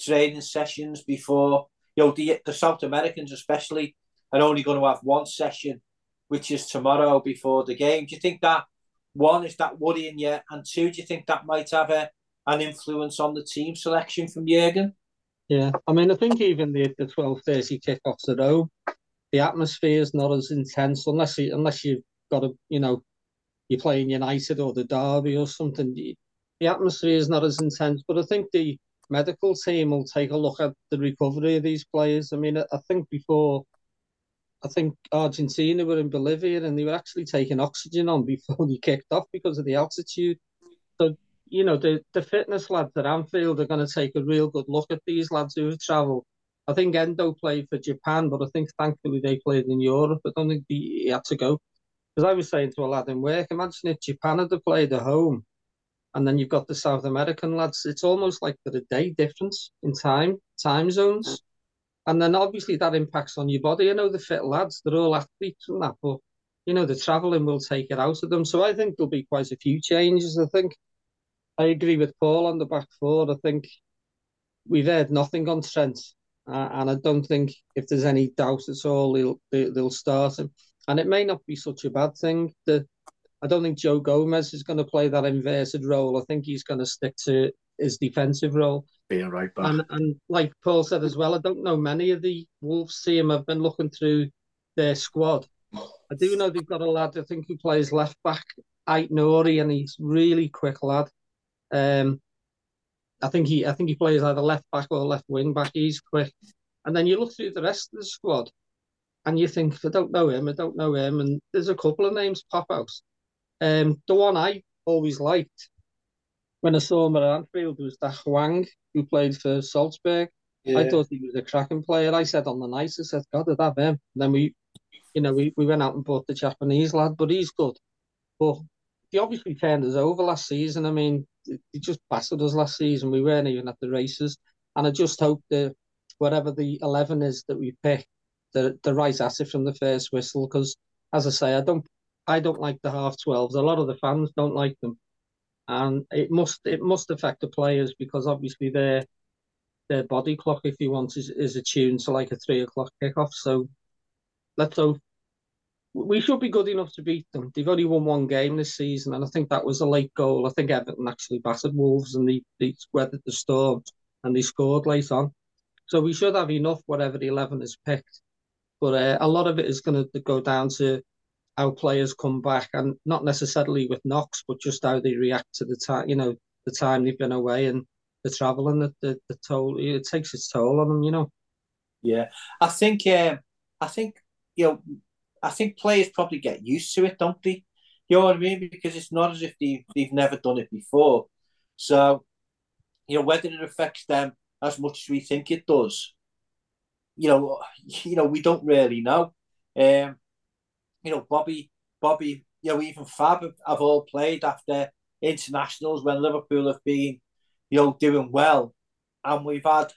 training sessions before you know the the South Americans especially are only going to have one session which is tomorrow before the game. Do you think that one is that worrying yet, and two, do you think that might have a, an influence on the team selection from Jurgen? Yeah, I mean, I think even the the twelve thirty kickoffs at home, the atmosphere is not as intense unless you unless you've got a you know you're playing United or the Derby or something. The atmosphere is not as intense, but I think the medical team will take a look at the recovery of these players. I mean, I think before I think Argentina were in Bolivia and they were actually taking oxygen on before they kicked off because of the altitude. So, you know, the, the fitness lads at Anfield are going to take a real good look at these lads who have travelled. I think Endo played for Japan, but I think thankfully they played in Europe. I don't think he, he had to go. Because I was saying to a lad in work, imagine if Japan had played at home and then you've got the South American lads. It's almost like there's a day difference in time, time zones. And then obviously that impacts on your body. I know the fit lads, they're all athletes and that, but you know, the travelling will take it out of them. So I think there'll be quite a few changes. I think I agree with Paul on the back four. I think we've heard nothing on Trent, uh, and I don't think if there's any doubt at all, they'll they, they'll start him. And it may not be such a bad thing. I don't think Joe Gomez is going to play that inverted role. I think he's going to stick to his defensive role. Being right back. And, and like Paul said as well, I don't know many of the Wolves team. I've been looking through their squad. I do know they've got a lad, I think, who plays left back, Ait Nouri, and he's really quick lad. Um, I think he I think he plays either left back or left wing back. He's quick. And then you look through the rest of the squad and you think, I don't know him, I don't know him. And there's a couple of names pop out. Um, the one I always liked when I saw him at Anfield was that Hwang, who played for Salzburg. Yeah. I thought he was a cracking player. I said on the night, I said, God, I'd have him. And then we, you know, we, we went out and bought the Japanese lad, but he's good. But he obviously turned us over last season. I mean, he just battered us last season. We weren't even at the races. And I just hope that whatever the 11 is that we pick, the, the right asset from the first whistle. Because, as I say, I don't I don't like the half 12s. A lot of the fans don't like them. And it must it must affect the players because obviously their their body clock, if you want, is, is attuned to like a three o'clock kickoff. So let's hope we should be good enough to beat them. They've only won one game this season, and I think that was a late goal. I think Everton actually battered Wolves and they, they weathered the storm and they scored late on. So we should have enough, whatever the 11 is picked. But uh, a lot of it is going to go down to how players come back, and not necessarily with knocks, but just how they react to the time, you know, the time they've been away and the travel and the, the, the toll. It takes its toll on them, you know. Yeah, I think, um, I think, you know, I think players probably get used to it, don't they? You know what I mean? Because it's not as if they've, they've never done it before. So, you know, whether it affects them as much as we think it does, you know, you know, we don't really know. Um, you know, Bobby, Bobby, you know, even Fab have, have all played after internationals when Liverpool have been, you know, doing well, and we've had,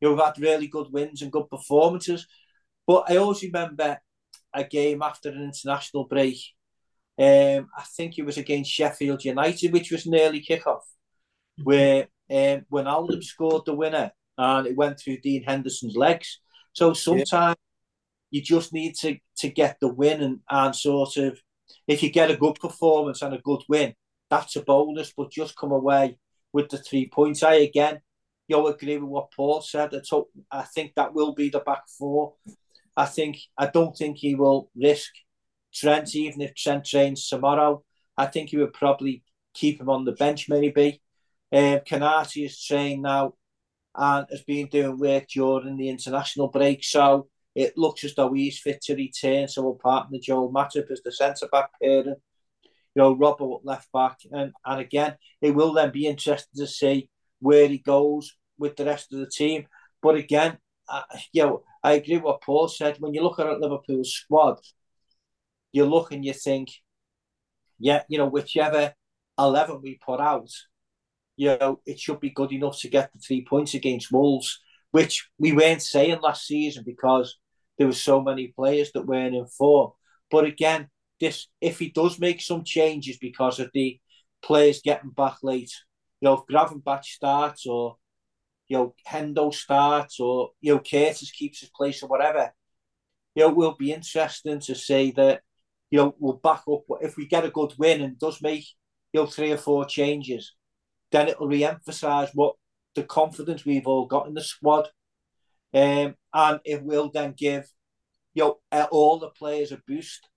you know, we've had really good wins and good performances. But I always remember a game after an international break. Um, I think it was against Sheffield United, which was nearly kickoff, where um, when Alden scored the winner and it went through Dean Henderson's legs. So sometimes. You just need to to get the win and, and sort of if you get a good performance and a good win, that's a bonus. But just come away with the three points. I again, you know, agree with what Paul said. I, talk, I think that will be the back four. I think I don't think he will risk Trent, even if Trent trains tomorrow. I think he would probably keep him on the bench, maybe. Um, Konaté is trained now and has been doing work during the international break, so it looks as though he's fit to return. So we'll partner Joel Matip as the centre back pairing, you know, Robbo left back, and and again, it will then be interesting to see where he goes with the rest of the team. But again, uh, you know, I agree with what Paul said. When you look at Liverpool's squad, you look and you think, yeah, you know, whichever 11 we put out, you know, it should be good enough to get the three points against Wolves, which we weren't saying last season because there were so many players that weren't in form. But again, this if he does make some changes because of the players getting back late, you know, if Gravenberch starts or you know, Hendo starts or, you know, Curtis keeps his place or whatever, you know, it will be interesting to see that, you know, we'll back up. If we get a good win and does make, you know, three or four changes, then it'll re-emphasise what the confidence we've all got in the squad. Um, and it will then give, you know, all the players a boost.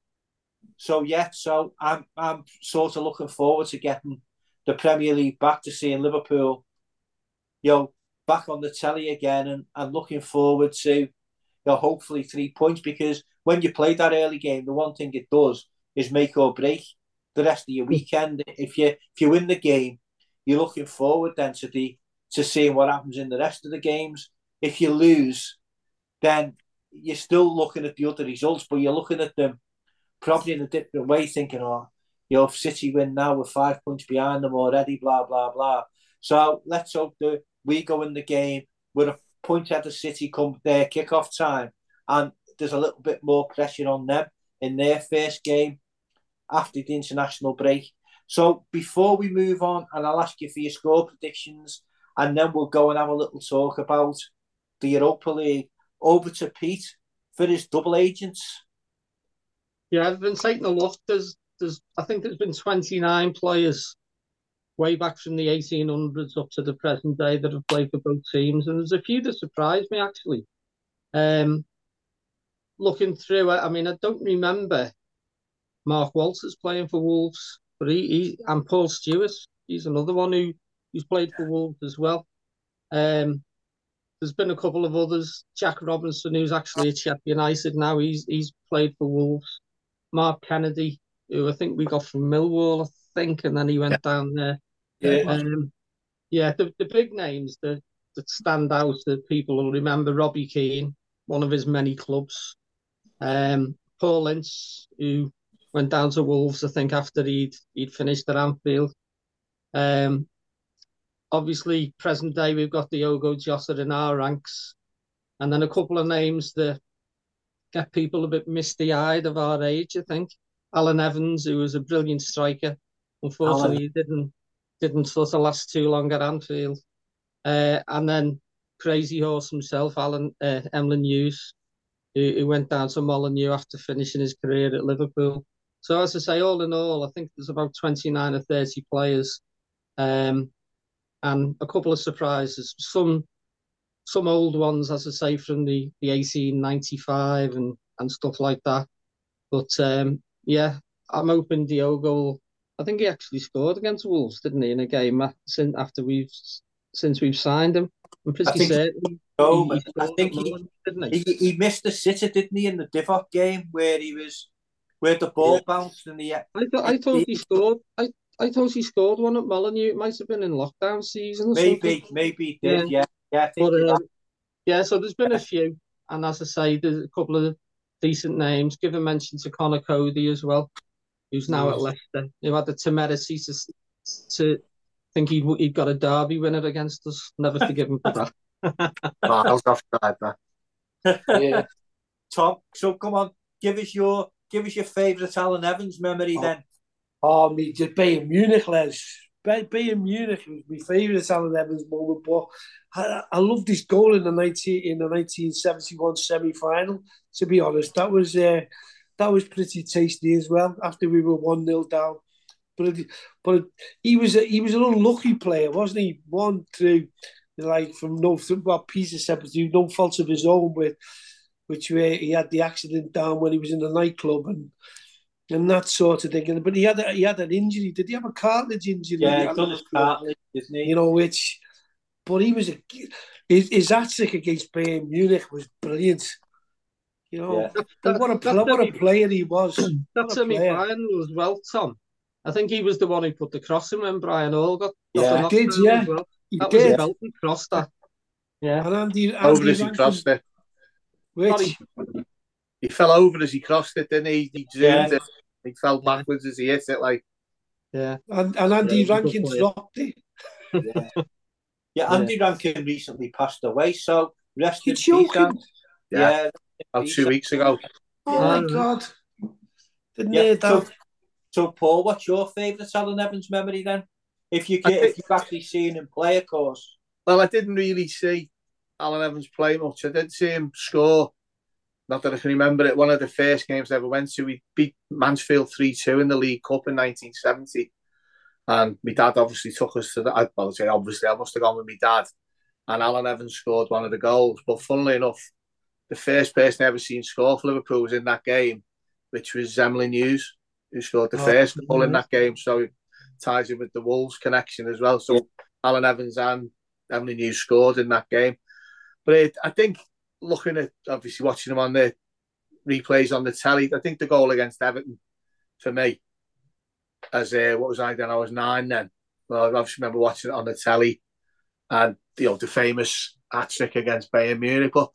So, yeah, so I'm, I'm sort of looking forward to getting the Premier League back to seeing Liverpool, you know, back on the telly again and, and looking forward to you know, hopefully three points because when you play that early game, the one thing it does is make or break the rest of your weekend. If you if you win the game, you're looking forward then to the to seeing what happens in the rest of the games. If you lose, then you're still looking at the other results, but you're looking at them probably in a different way, thinking, oh, you know, if City win now, we're five points behind them already, blah, blah, blah. So let's hope that we go in the game with a point at the City come their kickoff time, and there's a little bit more pressure on them in their first game after the international break. So before we move on, and I'll ask you for your score predictions, and then we'll go and have a little talk about the Europa League. Over to Pete for his double agents. Yeah, I've been taking a look. There's, there's, I think there's been 29 players way back from the 1800s up to the present day that have played for both teams, and there's a few that surprised me actually. Um, looking through it, I mean, I don't remember Mark Walters playing for Wolves, but he, he and Paul Stewart, he's another one who who's played for Wolves as well. Um, there's been a couple of others. Jack Robinson, who's actually at Sheffield United now, he's he's played for Wolves. Mark Kennedy, who I think we got from Millwall, I think, and then he went yeah. down there. Yeah, um, yeah. The, the big names that that stand out that people will remember: Robbie Keane, one of his many clubs. Um, Paul Ince, who went down to Wolves, I think, after he'd he'd finished at Anfield. Um, obviously, present day we've got Diogo Jota in our ranks, and then a couple of names that get people a bit misty eyed of our age. I think Alun Evans, who was a brilliant striker, unfortunately Alun. didn't didn't sort of last too long at Anfield, uh, and then Crazy Horse himself, Alan uh, Emlyn Hughes, who, who went down to Molineux after finishing his career at Liverpool. So as I say, all in all, I think there's about 29 or 30 players, um, and a couple of surprises. Some some old ones, as I say, from the the 1895 and and stuff like that. But um, yeah, I'm hoping Diogo. I think he actually scored against Wolves, didn't he, in a game since after we've since we've signed him. I'm pretty I certain. Oh, he, I think he, he, he, missed the sitter, didn't he, in the Divock game where he was where the ball yeah. bounced and the. I, th- I thought he scored. I I thought he scored one at Molineux. It might have been in lockdown season. maybe, something. maybe he did. Yeah, yeah. yeah but, um, yeah. So there's been a few, and as I say, there's a couple of decent names. Give a mention to Conor Coady as well, who's now yes. at Leicester. Who had the temerity to to think he'd he'd got a derby winner against us. Never forgive him for that. Miles offside that. yeah. Tom, so come on, give us your give us your favourite Alun Evans memory oh. then. Oh, me just Bayern Munich, Les. Bayern Munich was my favourite Alun Evans moment, but I, I loved his goal in the 19, in the 1971 semi final. To be honest, that was uh, that was pretty tasty as well. After we were one 0 down, but but he was a, he was an unlucky player, wasn't he? One through like from no well, of sympathy, no fault of his own, with which way he had the accident down when he was in the nightclub and and that sort of thing. But he had a, he had an injury. Did he have a cartilage injury? Yeah, he done his cartilage, didn't he? You know, which, but he was a his, his hat-trick against Bayern Munich was brilliant. You know, yeah. what a what a player he was. That's semi final as well, Tom. I think he was the one who put the cross in when Brian Hall got. Yeah, he did. Yeah, well. he that did. was a cross that. Yeah, and Andy, Andy over as he crossed it. Which? He fell over as he crossed it, didn't he? He yeah. it. He fell backwards as he hit it, like. Yeah, and, and Andy yeah, Rankin dropped it. Yeah. yeah, Andy yeah. Rankin recently passed away, so rest in peace. Yeah, yeah about two weeks ago. Oh my god! Didn't yeah, that. So, so, Paul, what's your favourite Alun Evans memory then? If you get, if you've actually seen him play, of course. Well, I didn't really see Alun Evans play much. I did see him score. Not that I can remember it. One of the first games I ever went to, we beat Mansfield 3 2 in the League Cup in 1970. And my dad obviously took us to the. I say obviously I must have gone with my dad. And Alun Evans scored one of the goals. But funnily enough, the first person I ever seen score for Liverpool was in that game, which was Emlyn Hughes, who scored the oh, first goal in that game. So it ties in with the Wolves connection as well. So Alun Evans and Emlyn Hughes scored in that game. But it, I think looking at obviously watching them on the replays on the telly, I think the goal against Everton for me, as uh, what was I then? I was nine then. Well, I obviously remember watching it on the telly, and you know the famous hat trick against Bayern Munich. But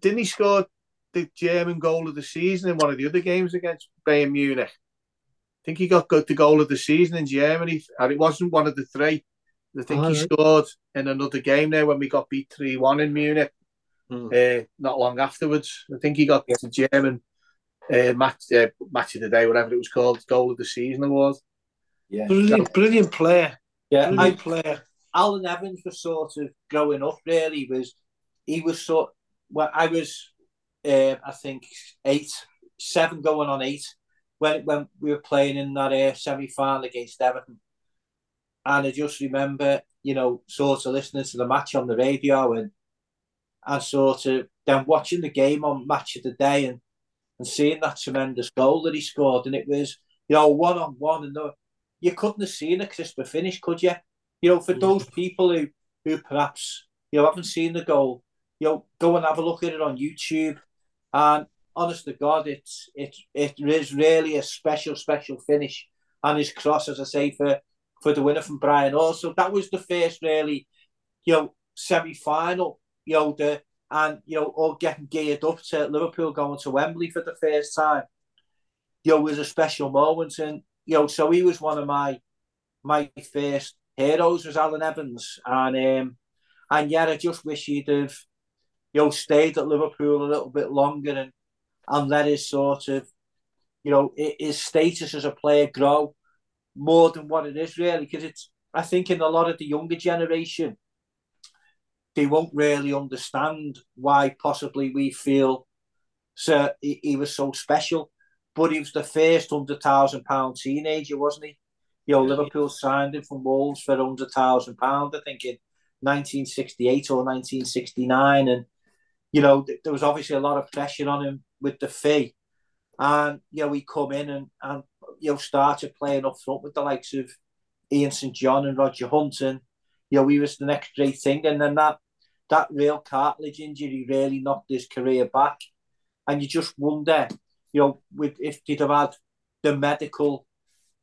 didn't he score the German goal of the season in one of the other games against Bayern Munich? I think he got the goal of the season in Germany, and it wasn't one of the three. I think he right. scored in another game there when we got beat 3 1 in Munich. Mm. Uh, not long afterwards, I think he got the German uh, match uh, match of the day, whatever it was called, goal of the season award. Yeah, brilliant, brilliant player. Yeah, brilliant I, player. Alun Evans was sort of growing up. Really, was he was sort. Well, I was, uh, I think eight, seven, going on eight when when we were playing in that uh, semi final against Everton, and I just remember, you know, sort of listening to the match on the radio and and sort of then watching the game on Match of the Day and and seeing that tremendous goal that he scored, and it was you know one on one, and the, you couldn't have seen a crisper finish, could you? You know, for mm. those people who who perhaps you know haven't seen the goal, you know, go and have a look at it on YouTube. And honest to God, it's it it is really a special special finish. And his cross, as I say, for for the winner from Brian. Also, that was the first really, you know, semi final. The and you know all getting geared up to Liverpool going to Wembley for the first time. You know, was a special moment, and you know, so he was one of my my first heroes was Alun Evans, and um, and yeah, I just wish he'd have you know stayed at Liverpool a little bit longer and and let his sort of you know his status as a player grow more than what it is really because it's I think in a lot of the younger generation they won't really understand why possibly we feel so he, he was so special. But he was the first hundred thousand pound teenager, wasn't he? You know. Liverpool signed him from Wolves for hundred thousand pound, I think in 1968 or 1969, and you know th- there was obviously a lot of pressure on him with the fee, and you know he come in and and you know started playing up front with the likes of Ian St John and Roger Hunt, and you know he was the next great thing, and then that that real cartilage injury really knocked his career back. And you just wonder, you know, with if he'd have had the medical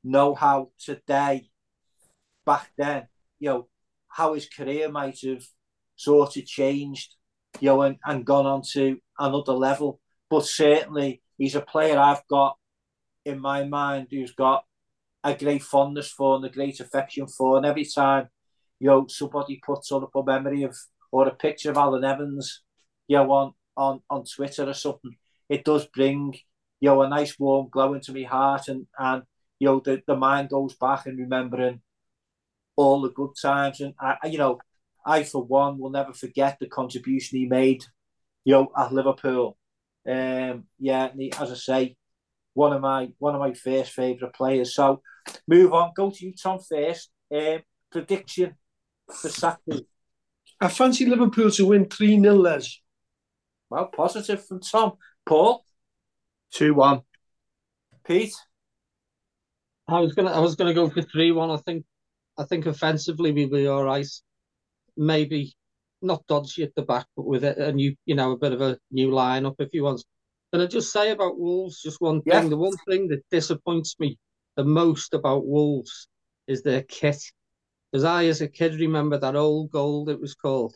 know-how today, back then, you know, how his career might have sort of changed, you know, and, and gone on to another level. But certainly he's a player I've got in my mind who's got a great fondness for and a great affection for. And every time, you know, somebody puts on up a memory of or a picture of Alun Evans, you know, on, on, on Twitter or something, it does bring, you know, a nice warm glow into my heart and, and you know, the, the mind goes back and remembering all the good times. And, I, you know, I, for one, will never forget the contribution he made, you know, at Liverpool. Um, yeah, he, as I say, one of my one of my first favourite players. So, move on. Go to you, Tom. First, um, prediction for Saturday. I fancy Liverpool to win 3 0, Les. Well, positive from Tom. Paul? 2 1. Pete? I was gonna I was gonna go for three one. I think I think offensively we'll be all right. Maybe not dodgy at the back, but with a, a new you know a bit of a new lineup if you want. Can I just say about Wolves just one thing? Yeah. The one thing that disappoints me the most about Wolves is their kit. Because I, as a kid, remember that old gold it was called,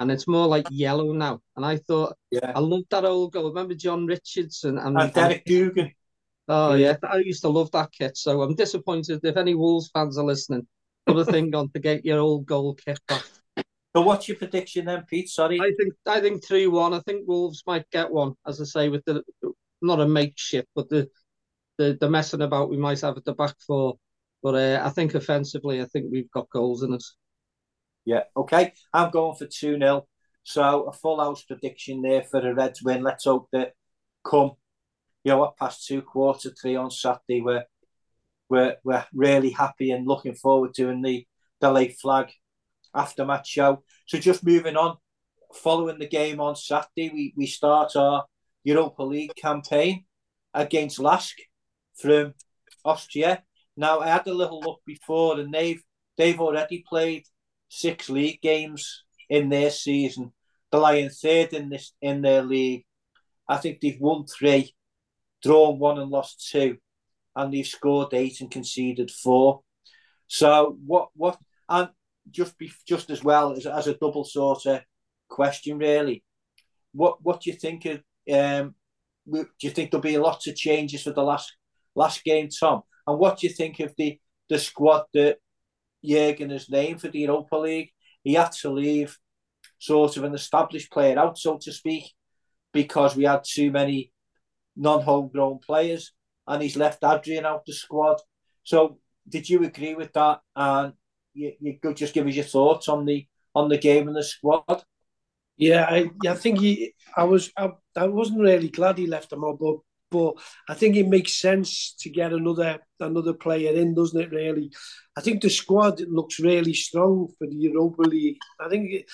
and it's more like yellow now. And I thought, yeah, I loved that old gold. Remember John Richardson and, and Derek Dougan. Oh yeah, I used to love that kit. So I'm disappointed if any Wolves fans are listening. Put a thing on to get your old gold kit back. So what's your prediction then, Pete? Sorry. I think I think three one. I think Wolves might get one, as I say, with the not a makeshift, but the the, the messing about we might have at the back four. But uh, I think offensively, I think we've got goals in us. Yeah, okay. I'm going for 2 0. So a full house prediction there for the Reds win. Let's hope that come, you know what, past two quarter three on Saturday, we're, we're, we're really happy and looking forward to in the, the late flag aftermatch show. So just moving on, following the game on Saturday, we, we start our Europa League campaign against LASK from Austria. Now I had a little look before, and they've they've already played six league games in their season. They're lying third in this in their league. I think they've won three, drawn one and lost two, and they've scored eight and conceded four. So what what and just be just as well as, as a double sort of question really. What what do you think of um do you think there'll be lots of changes for the last last game, Tom? And what do you think of the the squad that Jurgen has named for the Europa League? He had to leave sort of an established player out, so to speak, because we had too many non-homegrown players, and he's left Adrian out the squad. So, did you agree with that? And you, you could just give us your thoughts on the on the game and the squad. Yeah, I, I think he. I was. I, I wasn't really glad he left them out, but but I think it makes sense to get another another player in, doesn't it? Really, I think the squad looks really strong for the Europa League. I think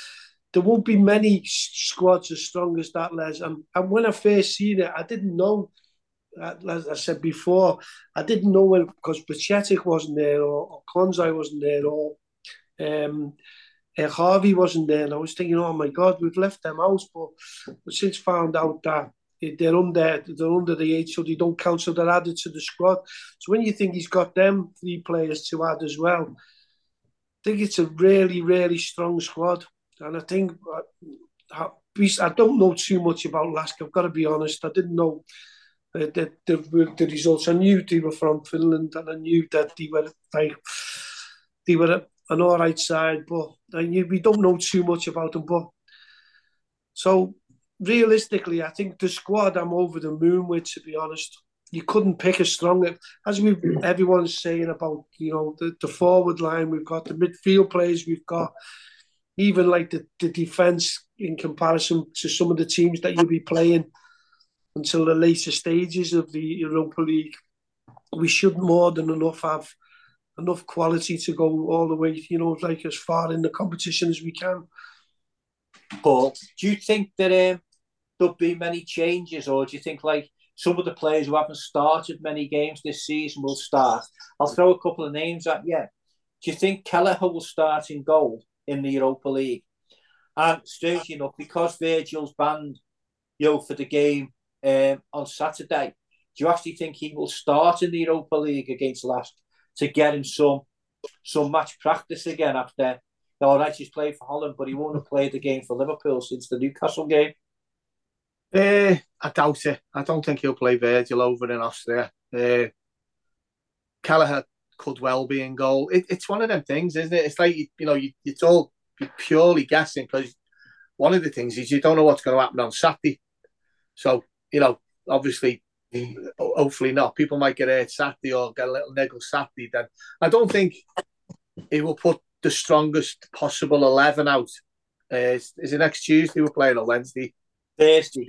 there won't be many squads as strong as that, Les. And, and when I first seen it, I didn't know. As I said before, I didn't know when because Bajcetic wasn't there or, or Konsa wasn't there or um, uh, Harvey wasn't there, and I was thinking, oh my God, we've left them out. But, but since found out that they're under they're under the age, so they don't count, so they're added to the squad. So when you think he's got them three players to add as well, I think it's a really really strong squad, and I think uh, I don't know too much about LASK. I've got to be honest. I didn't know. Uh, the, the, the results. I knew they were from Finland, and I knew that they were like they were an all right side, but I knew we don't know too much about them. But so realistically, I think the squad I'm over the moon with, to be honest. You couldn't pick a stronger, as we everyone's saying about you know the, the forward line. We've got the midfield players. We've got even like the, the defense in comparison to some of the teams that you'll be playing until the later stages of the Europa League. We should more than enough have enough quality to go all the way, you know, like as far in the competition as we can. Paul, do you think that um, there'll be many changes, or do you think like some of the players who haven't started many games this season will start? I'll throw a couple of names at you. Do you think Kelleher will start in goal in the Europa League? And strangely enough, because Virgil's banned, you know, for the game um, on Saturday, do you actually think he will start in the Europa League against LASK to get him some some match practice again after all right, he's played for Holland, but he won't have played the game for Liverpool since the Newcastle game. Uh, I doubt it. I don't think he'll play Virgil over in Austria. Uh, Kelleher could well be in goal. It, it's one of them things, isn't it? It's like you, you know, you, it's all purely guessing because one of the things is you don't know what's going to happen on Saturday. So you know, obviously, hopefully not. People might get hurt Saturday or get a little niggle Saturday. Then I don't think he will put the strongest possible eleven out. Uh, is, it next Tuesday we're playing or Wednesday? Thursday.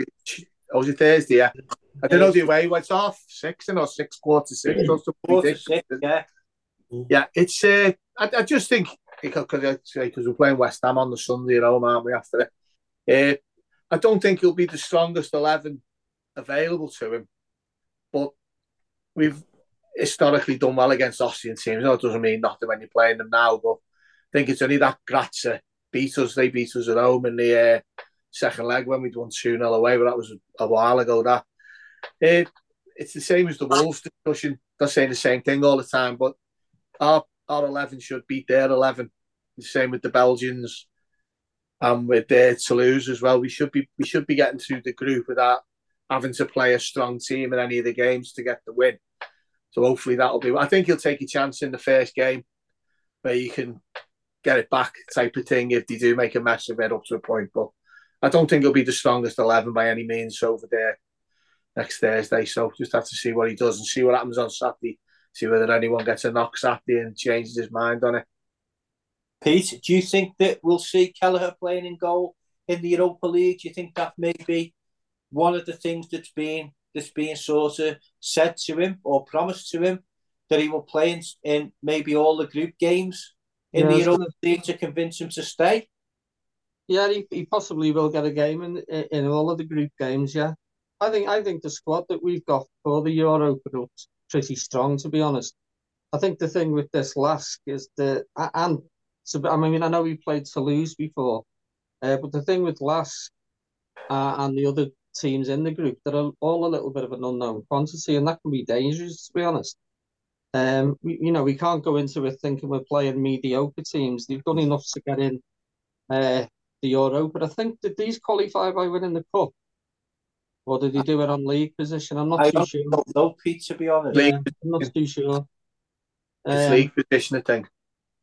Oh, was it Thursday? Yeah. I don't know the way went off six and or six quarter six or something. Six, yeah. Yeah, it's. Uh, I, I just think because because we're playing West Ham on the Sunday at home, aren't we? After it, uh, I don't think he'll be the strongest eleven available to him, but we've historically done well against Austrian teams. No, it doesn't mean nothing when you're playing them now, but I think it's only that Grazia beat us. They beat us at home in the uh, second leg when we'd won 2 0 away, but that was a while ago. That it, It's the same as the Wolves discussion. They're saying the same thing all the time, but our, our 11 should beat their 11. The same with the Belgians and with their Toulouse as well. We should be we should be getting through the group without having to play a strong team in any of the games to get the win. So hopefully that'll be. I think he'll take a chance in the first game where you can get it back type of thing if they do make a mess of it up to a point. But I don't think he'll be the strongest 11 by any means over there next Thursday. So just have to see what he does and see what happens on Saturday. See whether anyone gets a knock Saturday and changes his mind on it. Pete, do you think that we'll see Kelleher playing in goal in the Europa League? Do you think that may be one of the things that's being that's being sort of said to him or promised to him that he will play in, in maybe all the group games in yeah, the Europa League to convince him to stay? Yeah, he, he possibly will get a game in in all of the group games. Yeah, I think I think the squad that we've got for the Euro looks pretty strong. To be honest, I think the thing with this LASK is the and so I mean I know we played Toulouse before, uh, but the thing with LASK uh, and the other teams in the group that are all a little bit of an unknown quantity, and that can be dangerous. To be honest. Um, we, you know, we can't go into it thinking we're playing mediocre teams. They've done enough to get in uh, the Euro, but I think did these qualify by winning the cup, or did he do it on league position? I'm not I too sure. No, Pete, to be honest. Yeah, I'm not too sure. It's um, league position, I think.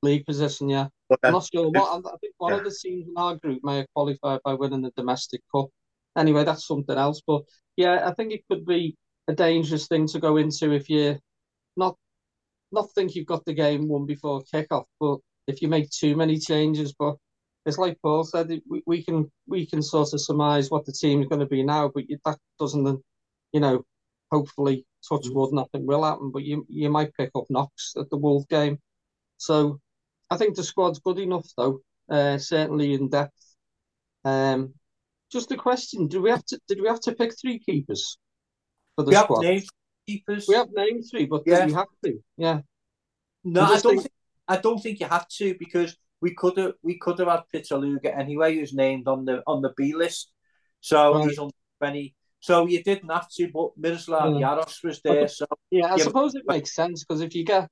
League position, yeah. I'm not sure. What I think one yeah. of the teams in our group may have qualified by winning the domestic cup. Anyway, that's something else. But yeah, I think it could be a dangerous thing to go into if you not not think you've got the game won before kickoff, but if you make too many changes, but it's like Paul said, we, we can we can sort of surmise what the team is going to be now, but that doesn't, you know, hopefully touch mm. wood, nothing will happen. But you you might pick up knocks at the Wolf game, so I think the squad's good enough though, uh, certainly in depth. Um, just a question: Do we have to? Did we have to pick three keepers for the we squad? Have keepers. We have named three, but yeah. we have to? Yeah. No, I don't. Think... think... I don't think you have to because we could have we could have had Pitaluga anyway, who's named on the on the B list. So right. he's on twenty. So you didn't have to, but Miroslav yeah. Jaros was there. So yeah, I suppose it makes sense because if you get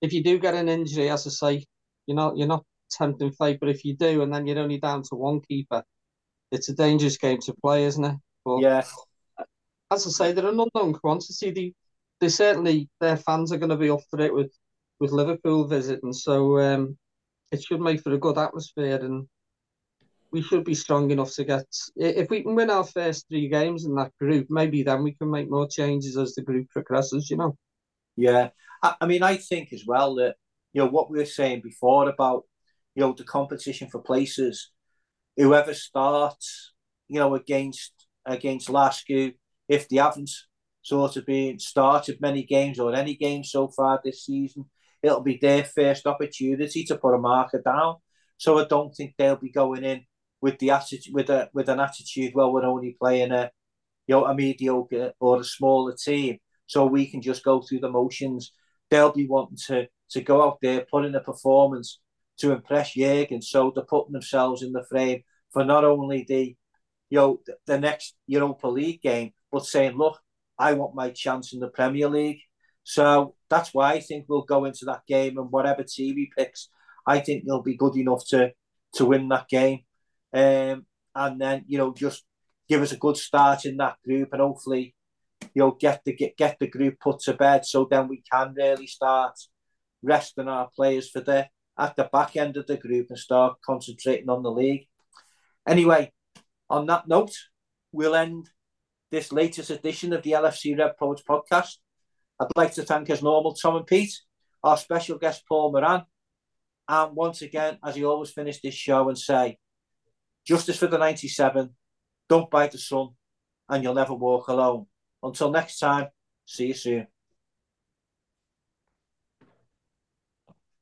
if you do get an injury, as I say, you're not you're not tempting fate. But if you do, and then you're only down to one keeper, it's a dangerous game to play, isn't it? But yeah. As I say, they're an unknown quantity. They, they certainly their fans are going to be up for it with with Liverpool visiting. So um, it should make for a good atmosphere, and we should be strong enough to get. If we can win our first three games in that group, maybe then we can make more changes as the group progresses. You know. Yeah, I, I mean, I think as well that you know what we were saying before about you know the competition for places. Whoever starts, you know, against against Lascaux, if they haven't sort of been started many games or any games so far this season, it'll be their first opportunity to put a marker down. So I don't think they'll be going in with the attitude with a with an attitude. Well, we're only playing a you know a mediocre or a smaller team, so we can just go through the motions. They'll be wanting to to go out there, put in a performance to impress Jurgen. So they're putting themselves in the frame for not only the you know the next Europa League game, but saying, look, I want my chance in the Premier League. So that's why I think we'll go into that game and whatever team he picks, I think they'll be good enough to to win that game. Um, and then you know just give us a good start in that group and hopefully you know get the get, get the group put to bed so then we can really start resting our players for the at the back end of the group and start concentrating on the league. Anyway, on that note, we'll end this latest edition of the LFC Red Poets podcast. I'd like to thank, as normal, Tom and Pete, our special guest, Paul Moran. And once again, as he always finished this show and say, justice for the 97, don't buy the Sun, and you'll never walk alone. Until next time, see you soon.